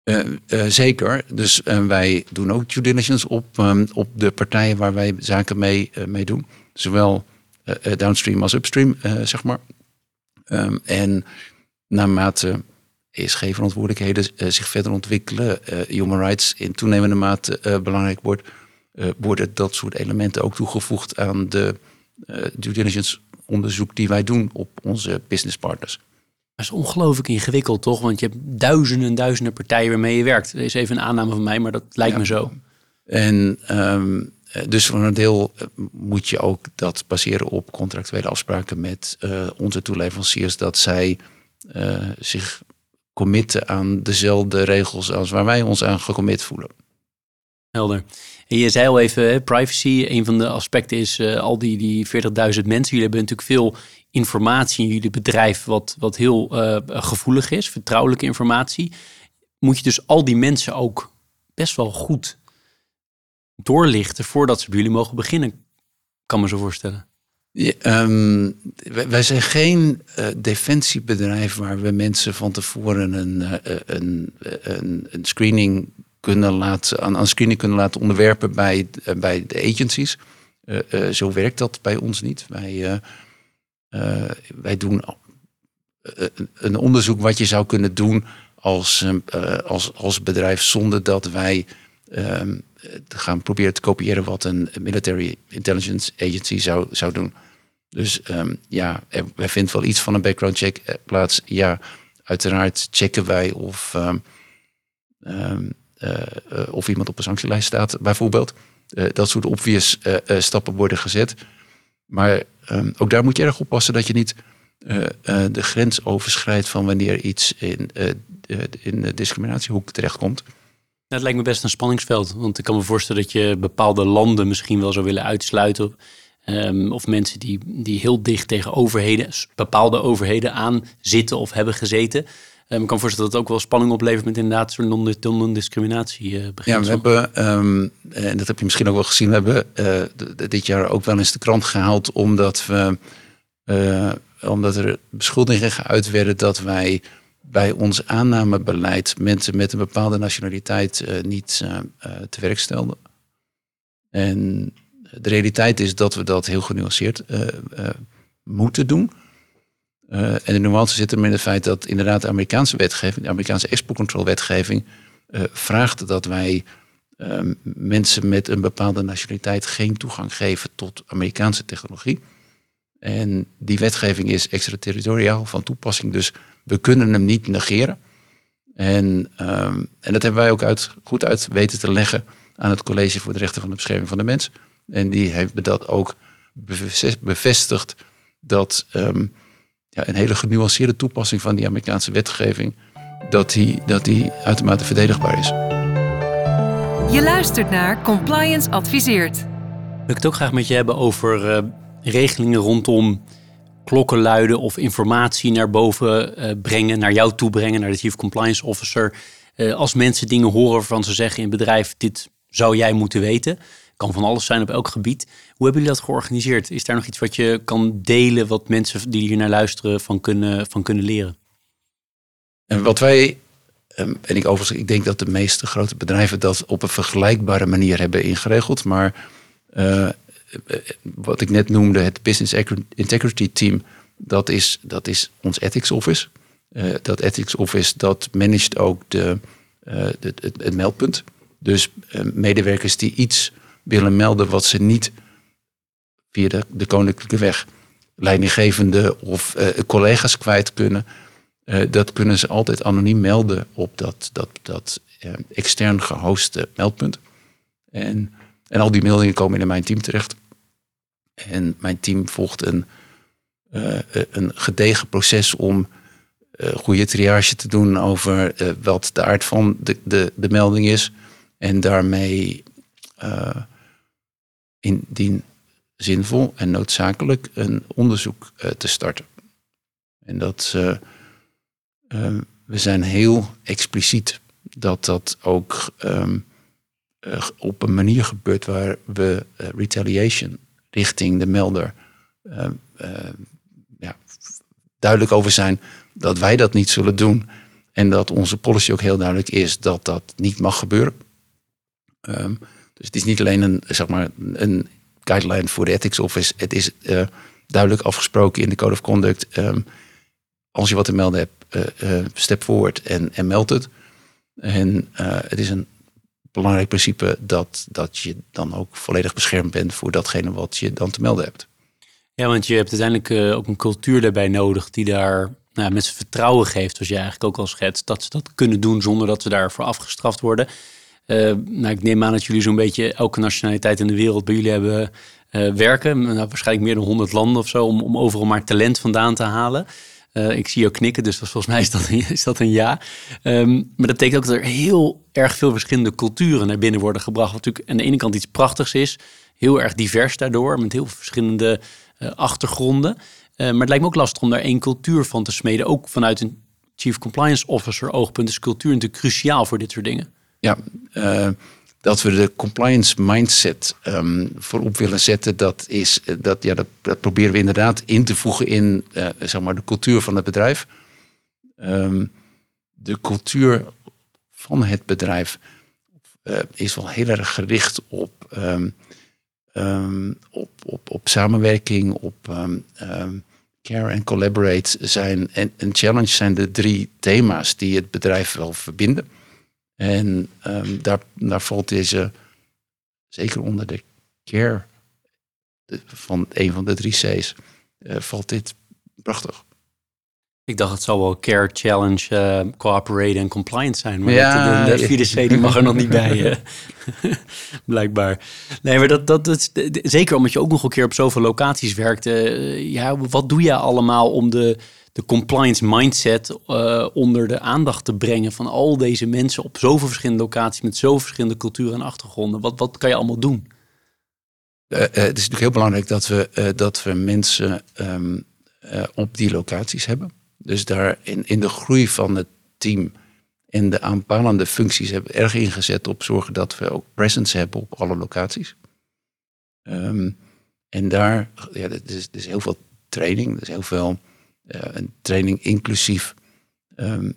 Uh, uh, zeker. Dus wij doen ook due diligence op, um, op de partijen waar wij zaken mee, mee doen. Zowel downstream als upstream, zeg maar. Um, en naarmate ESG-verantwoordelijkheden uh, zich verder ontwikkelen, uh, human rights in toenemende mate uh, belangrijk wordt, worden dat soort elementen ook toegevoegd aan de due diligence onderzoek die wij doen op onze business partners. Dat is ongelooflijk ingewikkeld, toch? Want je hebt duizenden en duizenden partijen waarmee je werkt. Dat is even een aanname van mij, maar dat lijkt me zo. En um, eh, dus voor een deel eh, moet je ook dat baseren op contractuele afspraken met uh, onze toeleveranciers, dat zij uh, zich committen aan dezelfde regels als waar wij ons aan gecommit voelen. Helder. En je zei al even, privacy, een van de aspecten is uh, al die, die 40.000 mensen. Jullie hebben natuurlijk veel informatie in jullie bedrijf wat, wat heel gevoelig is, vertrouwelijke informatie. Moet je dus al die mensen ook best wel goed doorlichten voordat ze bij jullie mogen beginnen, kan me zo voorstellen. Um, wij, zijn geen uh, defensiebedrijf waar we mensen van tevoren een, uh, een, een, een, screening kunnen laten, aan, aan screening kunnen laten onderwerpen bij, bij de agencies. zo werkt dat bij ons niet. Wij, wij doen een onderzoek wat je zou kunnen doen als, als, als bedrijf zonder dat wij um, gaan proberen te kopiëren wat een military intelligence agency zou, zou doen. Dus um, ja, wij vinden wel iets van een background check eh, plaats. Ja, uiteraard checken wij of, um, uh, of iemand op een sanctielijst staat, bijvoorbeeld. Dat soort obvious stappen worden gezet. Maar ook daar moet je erg oppassen dat je niet de grens overschrijdt van wanneer iets in, in de discriminatiehoek terechtkomt. Dat lijkt me best een spanningsveld. Want ik kan me voorstellen dat je bepaalde landen misschien wel zou willen uitsluiten. Um, of mensen die, die heel dicht tegen overheden, bepaalde overheden aan zitten of hebben gezeten. Um, ik kan me voorstellen dat het ook wel spanning oplevert met inderdaad zo'n non-discriminatie uh, Ja, we hebben, um, en dat heb je misschien ook wel gezien, we hebben uh, dit jaar ook wel eens de krant gehaald omdat we Uh, omdat er beschuldigingen geuit werden dat wij bij ons aannamebeleid mensen met een bepaalde nationaliteit niet te werk stelden. En de realiteit is dat we dat heel genuanceerd moeten doen. en de nuance zit hem in het feit dat inderdaad de Amerikaanse wetgeving, de Amerikaanse exportcontrolwetgeving, vraagt dat wij Ehm, mensen met een bepaalde nationaliteit geen toegang geven tot Amerikaanse technologie. En die wetgeving is extraterritoriaal van toepassing, dus we kunnen hem niet negeren. En, ehm, en dat hebben wij ook uit, goed uit weten te leggen aan het College voor de Rechten van de Bescherming van de Mens. En die heeft dat ook bevestigd dat um, ja, een hele genuanceerde toepassing van die Amerikaanse wetgeving, dat die, dat die uitermate verdedigbaar is. Je luistert naar Compliance Adviseert. Wil ik het ook graag met je hebben over uh, regelingen rondom klokken luiden of informatie naar boven uh, brengen, naar jou toe brengen, naar de Chief Compliance Officer. Uh, als mensen dingen horen waarvan ze zeggen in bedrijf, dit zou jij moeten weten. Kan van alles zijn op elk gebied. Hoe hebben jullie dat georganiseerd? Is daar nog iets wat je kan delen, wat mensen die hier naar luisteren van kunnen, van kunnen leren? En wat wij Ehm, en ik overigens, ik denk dat de meeste grote bedrijven dat op een vergelijkbare manier hebben ingeregeld. Maar uh, wat ik net noemde, het Business Integrity Team, dat is, dat is ons Ethics Office. Uh, dat Ethics Office dat managt ook de, de het, het, meldpunt. Dus medewerkers die iets willen melden wat ze niet via de, de koninklijke weg leidinggevende of collega's kwijt kunnen uh, dat kunnen ze altijd anoniem melden op dat, dat, dat uh, extern gehoste meldpunt. En, en al die meldingen komen in mijn team terecht. En mijn team volgt een, een gedegen proces om goede triage te doen over wat de aard van de, de, de melding is. En daarmee indien zinvol en noodzakelijk een onderzoek te starten. En dat Ehm, we zijn heel expliciet dat dat ook um, op een manier gebeurt waar we retaliation richting de melder uh, ja, duidelijk over zijn dat wij dat niet zullen doen. En dat onze policy ook heel duidelijk is dat dat niet mag gebeuren. Um, dus het is niet alleen een, zeg maar, een guideline voor de ethics office. Het is uh, duidelijk afgesproken in de code of conduct als je wat te melden hebt, uh, step forward en, en meld het. En uh, het is een belangrijk principe dat, dat je dan ook volledig beschermd bent voor datgene wat je dan te melden hebt. Ja, want je hebt uiteindelijk ook een cultuur daarbij nodig die daar nou, mensen vertrouwen geeft, zoals je eigenlijk ook al schetst, dat ze dat kunnen doen zonder dat ze daarvoor afgestraft worden. Nou, ik neem aan dat jullie zo'n beetje elke nationaliteit in de wereld bij jullie hebben werken. Nou, waarschijnlijk meer dan 100 landen of zo, om, om overal maar talent vandaan te halen. Uh, ik zie jou knikken, dus volgens mij is dat een, is dat een ja. Um, maar dat betekent ook dat er heel erg veel verschillende culturen naar binnen worden gebracht. Wat natuurlijk aan de ene kant iets prachtigs is. Heel erg divers daardoor, met heel verschillende achtergronden. Maar het lijkt me ook lastig om daar één cultuur van te smeden. Ook vanuit een Chief Compliance Officer oogpunt is cultuur natuurlijk cruciaal voor dit soort dingen. Ja, dat we de compliance mindset um, voorop willen zetten, dat, is, eh, dat, ja, dat, proberen we inderdaad in te voegen in uh, zeg maar de cultuur van het bedrijf. Um, de cultuur van het bedrijf is wel heel erg gericht op, um, op, op, op samenwerking, op care en collaborate zijn. En, en challenge zijn de drie thema's die het bedrijf wel verbinden. En um, daar, daar valt deze, zeker onder de care van een van de drie C's, uh, valt dit prachtig. Ik dacht het zou wel care, challenge, uh, cooperate en compliance zijn. Maar ja, de, de, vierde C die mag er nog niet bij, uh, blijkbaar. Nee, maar dat, dat, dat, zeker omdat je ook nog een keer op zoveel locaties werkt. ja, wat doe je allemaal om de, de compliance mindset uh, onder de aandacht te brengen van al deze mensen op zoveel verschillende locaties met zoveel verschillende culturen en achtergronden? Wat, wat kan je allemaal doen? Uh, het is natuurlijk heel belangrijk dat we, dat we mensen um, op die locaties hebben. Dus daar in, in de groei van het team en de aanpalende functies hebben erg ingezet op zorgen dat we ook presence hebben op alle locaties. Um, en daar, ja, er is, is heel veel training. Er is heel veel een training inclusief um,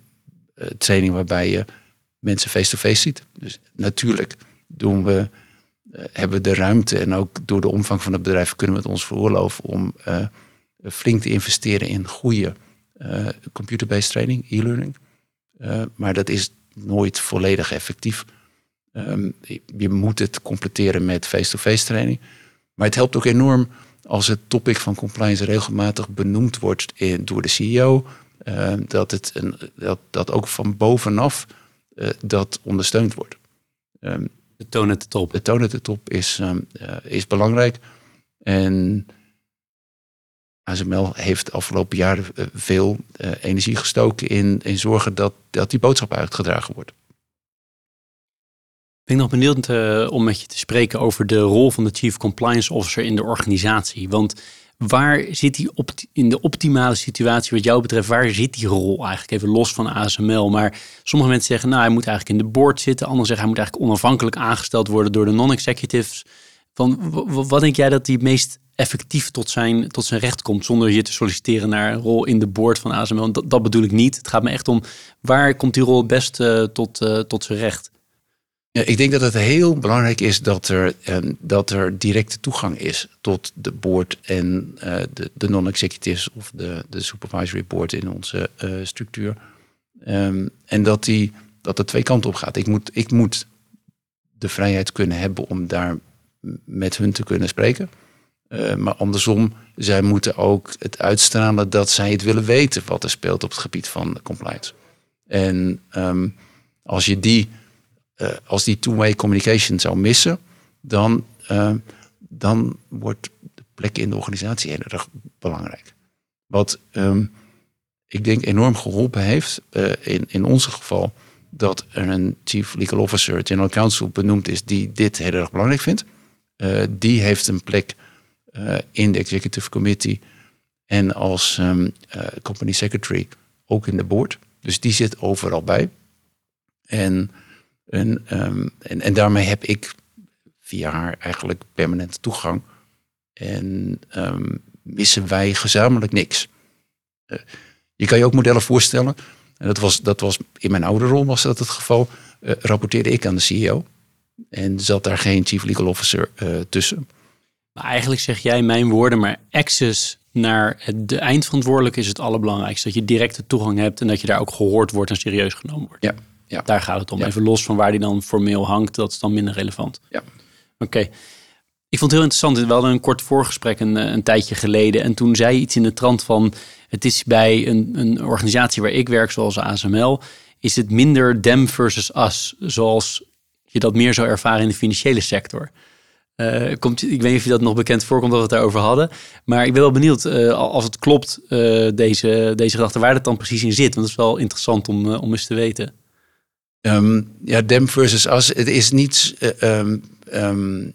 training waarbij je mensen face-to-face ziet. Dus natuurlijk doen we, hebben we de ruimte en ook door de omvang van het bedrijf kunnen we het ons veroorloven om flink te investeren in goede computer-based training, e-learning. maar dat is nooit volledig effectief. Um, je moet het completeren met face-to-face training. Maar het helpt ook enorm als het topic van compliance regelmatig benoemd wordt in, door de CEO. Uh, ehm, dat, het een, dat, dat ook van bovenaf uh, dat ondersteund wordt. Um, de toon at de top. De toon at de top is, um, uh, is belangrijk. En ASML heeft de afgelopen jaren eh, veel energie gestoken in, in zorgen dat, dat die boodschap uitgedragen wordt. Ik ben nog benieuwd uh, om met je te spreken over de rol van de Chief Compliance Officer in de organisatie. Want waar zit die in de optimale situatie wat jou betreft, waar zit die rol eigenlijk? Even los van ASML. Maar sommige mensen zeggen, nou hij moet eigenlijk in de board zitten. Anderen zeggen, hij moet eigenlijk onafhankelijk aangesteld worden door de non-executives. Van, wat denk jij dat die meest effectief tot zijn, tot zijn recht komt zonder je te solliciteren naar een rol in de board van ASML. Dat, dat bedoel ik niet. Het gaat me echt om waar komt die rol best uh, tot, uh, tot zijn recht? Ik denk dat het heel belangrijk is dat er, uh, dat er directe toegang is tot de board en uh, de, de non-executives of de, de supervisory board in onze uh, structuur. Um, en dat, die, dat er twee kanten op gaat. Ik moet, ik moet de vrijheid kunnen hebben om daar met hun te kunnen spreken. Uh, maar andersom, zij moeten ook het uitstralen dat zij het willen weten wat er speelt op het gebied van compliance. En um, als je die, als die two-way communication zou missen, dan, uh, dan wordt de plek in de organisatie heel erg belangrijk. Wat um, ik denk enorm geholpen heeft, in, in ons geval, dat er een chief legal officer, general counsel benoemd is die dit heel erg belangrijk vindt. die heeft een plek in de executive committee en als uh, company secretary ook in de board. Dus die zit overal bij. En, en, um, en, en, daarmee heb ik via haar eigenlijk permanente toegang. En um, missen wij gezamenlijk niks. Uh, je kan je ook modellen voorstellen. En dat was, dat was in mijn oude rol was dat het geval. rapporteerde ik aan de CEO. En zat daar geen chief legal officer tussen. Maar eigenlijk zeg jij mijn woorden, maar access naar het, de eindverantwoordelijke is het allerbelangrijkste. Dat je directe toegang hebt en dat je daar ook gehoord wordt en serieus genomen wordt. Ja. Ja. Daar gaat het om. Even los van waar die dan formeel hangt, dat is dan minder relevant. Ja. Oké. Ik vond het heel interessant. We hadden een kort voorgesprek een, een tijdje geleden. En toen zei iets in de trant van... het is bij een, een organisatie waar ik werk, zoals ASML... is het minder them versus us. Zoals je dat meer zou ervaren in de financiële sector. Uh, komt, ik weet niet of je dat nog bekend voorkomt dat we het daarover hadden. Maar ik ben wel benieuwd uh, als het klopt, uh, deze, deze gedachte, waar het dan precies in zit. Want dat is wel interessant om, om eens te weten. Um, ja, dem versus us. Het is niet. Um, um,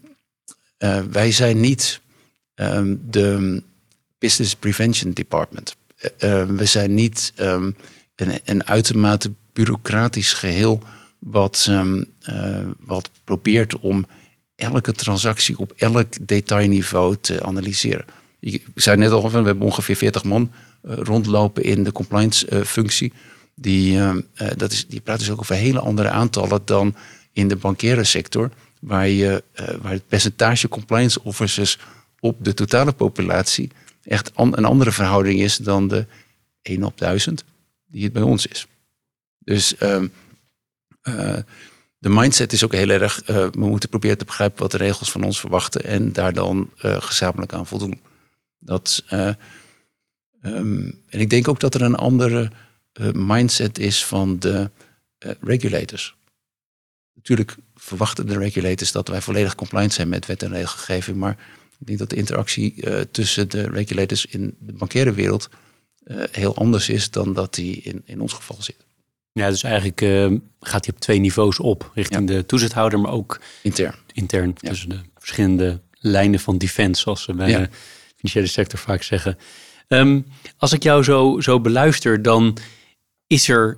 wij zijn niet de Business Prevention Department. we zijn niet een, een uitermate bureaucratisch geheel. Wat, wat probeert om elke transactie op elk detailniveau te analyseren. Ik zei net al, we hebben ongeveer 40 man rondlopen in de compliance functie. Die, uh, dat is, die praten dus ook over hele andere aantallen dan in de bankaire sector. Waar, je, waar het percentage compliance officers op de totale populatie echt een andere verhouding is dan de 1 op 1000 die het bij ons is. Dus ehm, de mindset is ook heel erg, we moeten proberen te begrijpen wat de regels van ons verwachten en daar dan gezamenlijk aan voldoen. Dat, um, en ik denk ook dat er een andere mindset is van de regulators. Natuurlijk verwachten de regulators dat wij volledig compliant zijn met wet en regelgeving, maar ik denk dat de interactie tussen de regulators in de bankaire wereld heel anders is dan dat die in, in ons geval zit. Ja, dus eigenlijk uh, gaat hij op twee niveaus op. Richting de toezichthouder, maar ook intern. Intern, ja. tussen de verschillende lijnen van defense, zoals ze bij de financiële sector vaak zeggen. Um, als ik jou zo, zo beluister, dan is er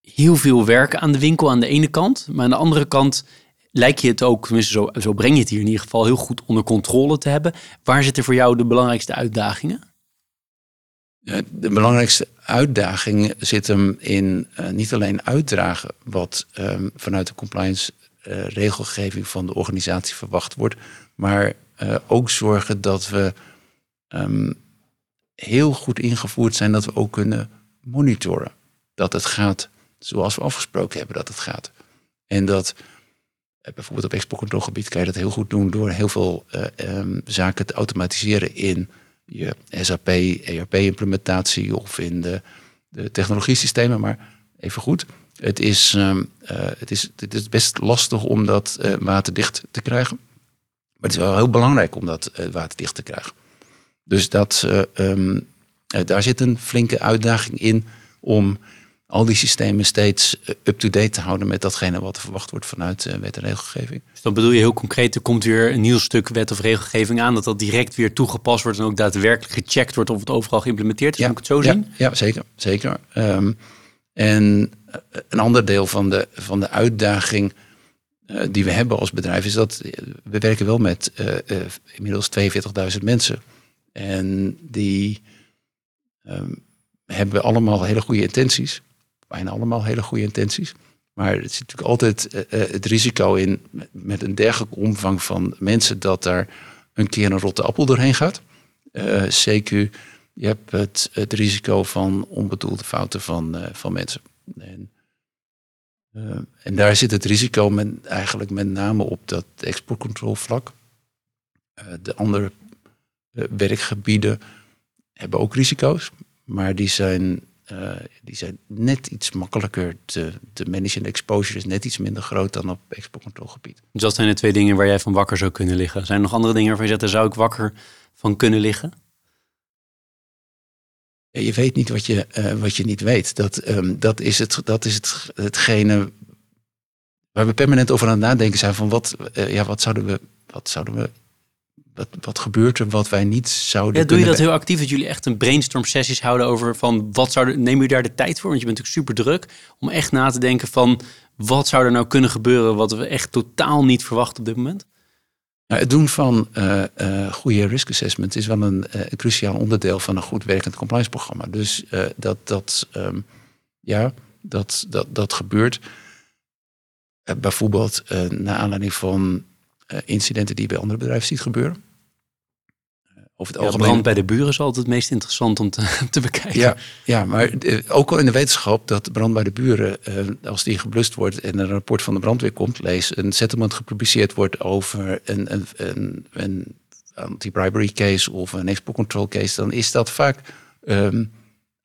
heel veel werk aan de winkel aan de ene kant. Maar aan de andere kant lijkt je het ook, tenminste zo, zo breng je het hier in ieder geval, heel goed onder controle te hebben. Waar zitten voor jou de belangrijkste uitdagingen? De belangrijkste uitdaging zit hem in uh, niet alleen uitdragen wat um, vanuit de compliance uh, regelgeving van de organisatie verwacht wordt, maar uh, ook zorgen dat we um, heel goed ingevoerd zijn, dat we ook kunnen monitoren. Dat het gaat zoals we afgesproken hebben dat het gaat. En dat bijvoorbeeld op exportcontrolegebied kan je dat heel goed doen door heel veel um, zaken te automatiseren in je SAP, ERP-implementatie of in de, de technologiesystemen. Maar even goed, het is, um, uh, het is, het is best lastig om dat waterdicht te krijgen. Maar het is wel heel belangrijk om dat waterdicht te krijgen. Dus dat, um, daar zit een flinke uitdaging in om al die systemen steeds eh, up-to-date te houden met datgene wat er verwacht wordt vanuit uh, wet en regelgeving. Dus dan bedoel je heel concreet, er komt weer een nieuw stuk wet of regelgeving aan, dat dat direct weer toegepast wordt en ook daadwerkelijk gecheckt wordt of het overal geïmplementeerd is. Ja, moet ik het zo zien? Ja, zeker. zeker. Um, en eh, een ander deel van de, van de uitdaging uh, die we hebben als bedrijf is dat we werken wel met uh, inmiddels 42.000 mensen. En die um, hebben allemaal hele goede intenties bijna allemaal hele goede intenties. Maar er zit natuurlijk altijd uh, het risico in met een dergelijke omvang van mensen dat daar een keer een rotte appel doorheen gaat. Uh, je hebt het, het risico van onbedoelde fouten van, van mensen. En, en, daar zit het risico met, eigenlijk met name op dat exportcontrolevlak. de andere werkgebieden hebben ook risico's, maar die zijn uh, die zijn net iets makkelijker te, te managen. De exposure is net iets minder groot dan op exportcontrolegebied. Dus dat zijn de twee dingen waar jij van wakker zou kunnen liggen. Zijn er nog andere dingen waarvan je zegt, daar zou ik wakker van kunnen liggen? Ja, je weet niet wat je, uh, wat je niet weet. Dat, um, dat is, het, dat is het, hetgene waar we permanent over aan het nadenken zijn. Van wat, uh, ja, wat, zouden we, wat zouden we wat, wat gebeurt er wat wij niet zouden ja, Doe je dat heel actief, dat jullie echt een brainstorm sessies houden over van wat zouden, neem je daar de tijd voor? Want je bent natuurlijk super druk om echt na te denken van wat zou er nou kunnen gebeuren wat we echt totaal niet verwachten op dit moment? Nou, het doen van uh, uh, goede risk assessment is wel een, uh, een, cruciaal onderdeel van een goed werkend compliance programma. Dus dat, dat, um, ja, dat, dat, dat gebeurt. bijvoorbeeld naar aanleiding van incidenten die je bij andere bedrijven ziet gebeuren. Over het ja, algemeen. brand bij de buren is altijd het meest interessant om te, te bekijken. Ja, ja maar uh, ook al in de wetenschap dat brand bij de buren, als die geblust wordt en een rapport van de brandweer komt, lees een settlement gepubliceerd wordt over een, een, een, een anti-bribery case of een export control case, dan is dat vaak um,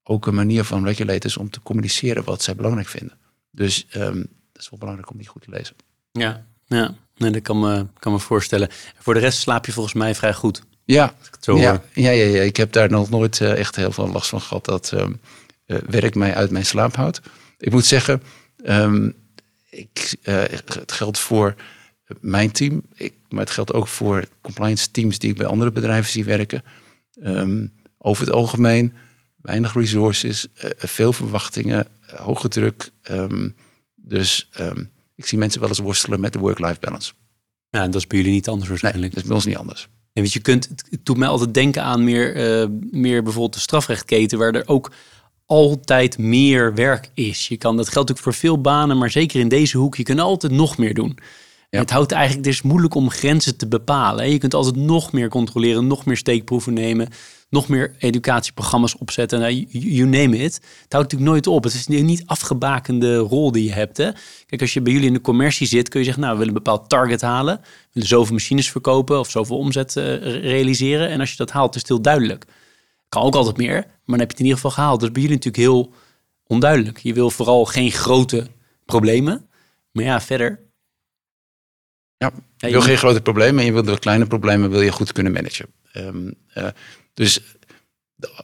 ook een manier van regulators om te communiceren wat zij belangrijk vinden. Dus um, dat is wel belangrijk om die goed te lezen. Ja, ja. Nee, dat kan me, kan me voorstellen. Voor de rest slaap je volgens mij vrij goed. Ja, ja, ja, ja, ja, ik heb daar nog nooit uh, echt heel veel last van gehad dat uh, uh, werk mij uit mijn slaap houdt. Ik moet zeggen, um, ik, het geldt voor mijn team, ik, maar het geldt ook voor compliance teams die ik bij andere bedrijven zie werken. Um, over het algemeen weinig resources, veel verwachtingen, hoge druk. Dus ik zie mensen wel eens worstelen met de work-life balance. Ja, en dat is bij jullie niet anders waarschijnlijk. Nee, dat is bij ons niet anders. Je kunt, het doet mij altijd denken aan meer, uh, meer bijvoorbeeld de strafrechtketen, waar er ook altijd meer werk is. Je kan, dat geldt ook voor veel banen, maar zeker in deze hoek, je kunt altijd nog meer doen. Ja. Het houdt eigenlijk, het is moeilijk om grenzen te bepalen. Je kunt altijd nog meer controleren, nog meer steekproeven nemen nog meer educatieprogramma's opzetten. Nou, you, name it. Het houdt natuurlijk nooit op. Het is een niet afgebakende rol die je hebt. Hè? Kijk, als je bij jullie in de commercie zit, kun je zeggen, nou, we willen een bepaald target halen. We willen zoveel machines verkopen of zoveel omzet uh, realiseren. En als je dat haalt, is het heel duidelijk. Kan ook altijd meer, maar dan heb je het in ieder geval gehaald. Dus bij jullie natuurlijk heel onduidelijk. Je wil vooral geen grote problemen. Maar ja, verder. Ja, je wil geen grote problemen en je wil de kleine problemen wil je goed kunnen managen. Um, uh, dus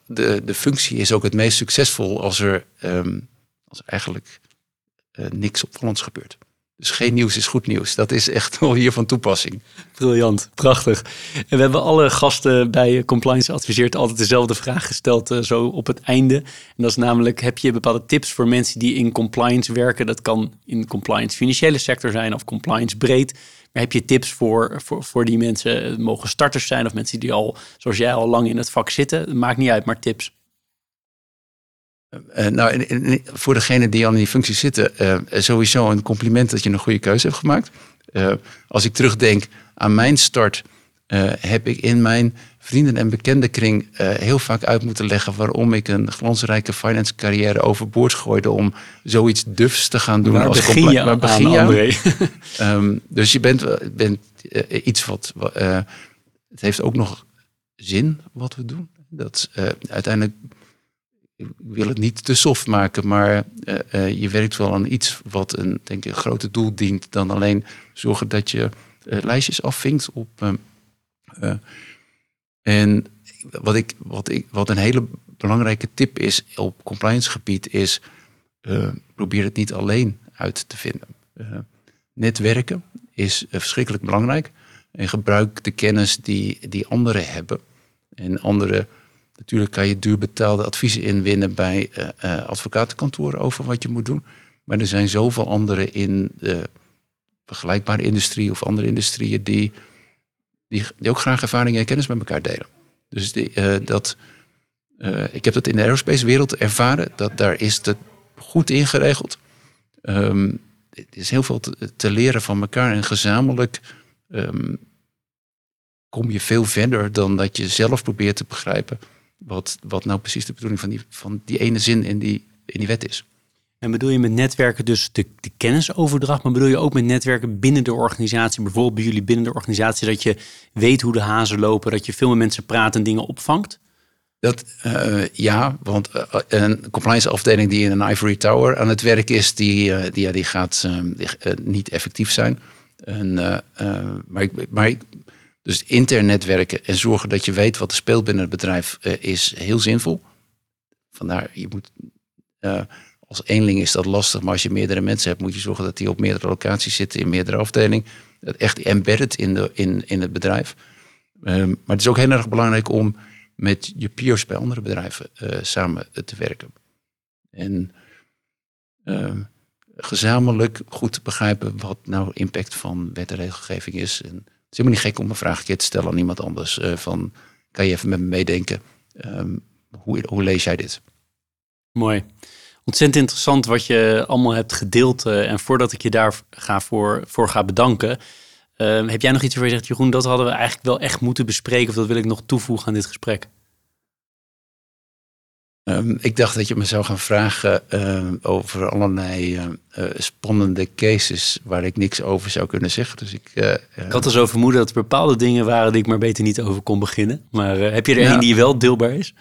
de, de, functie is ook het meest succesvol als er, um, als er eigenlijk uh, niks opvallends gebeurt. Dus geen nieuws is goed nieuws. Dat is echt wel hier van toepassing. Briljant, prachtig. En we hebben alle gasten bij Compliance Adviseert altijd dezelfde vraag gesteld, uh, zo op het einde. En dat is namelijk, heb je bepaalde tips voor mensen die in compliance werken? Dat kan in compliance financiële sector zijn of compliance breed. Maar heb je tips voor, voor, voor die mensen? Mogen starters zijn of mensen die al, zoals jij, al lang in het vak zitten. Maakt niet uit, maar tips. Uh, nou, voor degene die al in die functie zitten, uh, sowieso een compliment dat je een goede keuze hebt gemaakt. Uh, als ik terugdenk aan mijn start, heb ik in mijn vrienden- en bekendenkring heel vaak uit moeten leggen waarom ik een glansrijke finance carrière overboord gooide om zoiets dufs te gaan doen. Waar als begin je Waar begin je André? um, dus je bent, bent iets wat, het heeft ook nog zin wat we doen. Dat uiteindelijk ik wil het niet te soft maken, maar uh, uh, je werkt wel aan iets wat een, denk ik, een groter doel dient dan alleen zorgen dat je uh, lijstjes afvinkt op. en wat, ik, wat, ik, wat een hele belangrijke tip is op compliance gebied is probeer het niet alleen uit te vinden. netwerken is verschrikkelijk belangrijk en gebruik de kennis die, die anderen hebben en andere Natuurlijk kan je duur betaalde adviezen inwinnen bij uh, advocatenkantoren over wat je moet doen. Maar er zijn zoveel anderen in de vergelijkbare industrie of andere industrieën die, die, ook graag ervaringen en kennis met elkaar delen. Dus die, uh, dat, ik heb dat in de aerospace wereld ervaren. Dat daar is het goed ingeregeld. Um, er is heel veel te, leren van elkaar en gezamenlijk um, kom je veel verder dan dat je zelf probeert te begrijpen wat, wat nou precies de bedoeling van die, van die ene zin in die, in die wet is. En bedoel je met netwerken dus de, de kennisoverdracht, maar bedoel je ook met netwerken binnen de organisatie, bijvoorbeeld bij jullie binnen de organisatie, dat je weet hoe de hazen lopen, dat je veel met mensen praat en dingen opvangt? Dat, uh, ja, want uh, een compliance afdeling die in een ivory tower aan het werk is, die, uh, die, ja, die gaat niet effectief zijn. En, maar, ik, maar ik, dus intern netwerken en zorgen dat je weet wat er speelt binnen het bedrijf uh, is heel zinvol. Vandaar, je moet, uh, als eenling is dat lastig, maar als je meerdere mensen hebt, moet je zorgen dat die op meerdere locaties zitten, in meerdere afdelingen. Dat echt embedded in, de, in, in het bedrijf. Um, maar het is ook heel erg belangrijk om met je peers bij andere bedrijven samen te werken. En ehm, gezamenlijk goed te begrijpen wat nou impact van wet en regelgeving is. En is helemaal niet gek om een vraagje te stellen aan iemand anders. Uh, van, kan je even met me meedenken? Um, hoe, lees jij dit? Mooi. Ontzettend interessant wat je allemaal hebt gedeeld. Uh, en voordat ik je daar ga voor, voor ga bedanken, uh, heb jij nog iets over je zegt, Jeroen, dat hadden we eigenlijk wel echt moeten bespreken, of dat wil ik nog toevoegen aan dit gesprek? Um, ik dacht dat je me zou gaan vragen uh, over allerlei uh, spannende cases waar ik niks over zou kunnen zeggen. Dus ik, uh, ik had er zo vermoeden dat er bepaalde dingen waren die ik maar beter niet over kon beginnen. Maar heb je er ja. een die wel deelbaar is?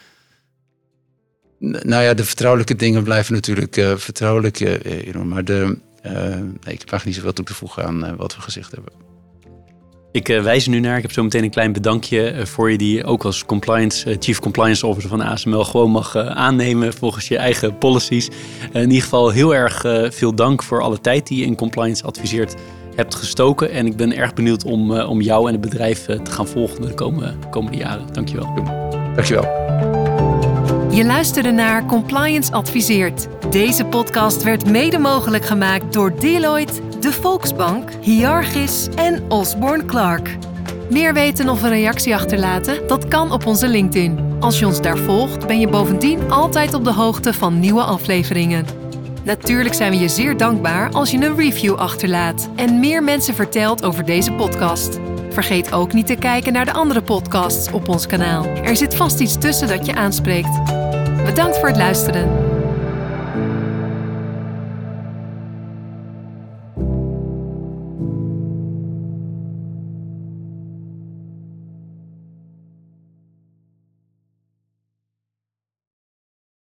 Nou ja, de vertrouwelijke dingen blijven natuurlijk vertrouwelijk. maar de, nee, ik eigenlijk niet zoveel toe te voegen aan wat we gezegd hebben. Ik uh, wijs er nu naar. Ik heb zo meteen een klein bedankje uh, voor je, die ook als compliance, uh, Chief Compliance Officer van ASML gewoon mag aannemen volgens je eigen policies. in ieder geval heel erg veel dank voor alle tijd die je in compliance adviseert hebt gestoken. En ik ben erg benieuwd om, om jou en het bedrijf te gaan volgen de komende, komende jaren. Dankjewel. Dankjewel. Je luisterde naar Compliance Adviseert. Deze podcast werd mede mogelijk gemaakt door Deloitte de Volksbank, Hiargis en Osborne Clark. Meer weten of een reactie achterlaten? Dat kan op onze LinkedIn. Als je ons daar volgt, ben je bovendien altijd op de hoogte van nieuwe afleveringen. Natuurlijk zijn we je zeer dankbaar als je een review achterlaat en meer mensen vertelt over deze podcast. Vergeet ook niet te kijken naar de andere podcasts op ons kanaal. Er zit vast iets tussen dat je aanspreekt. Bedankt voor het luisteren.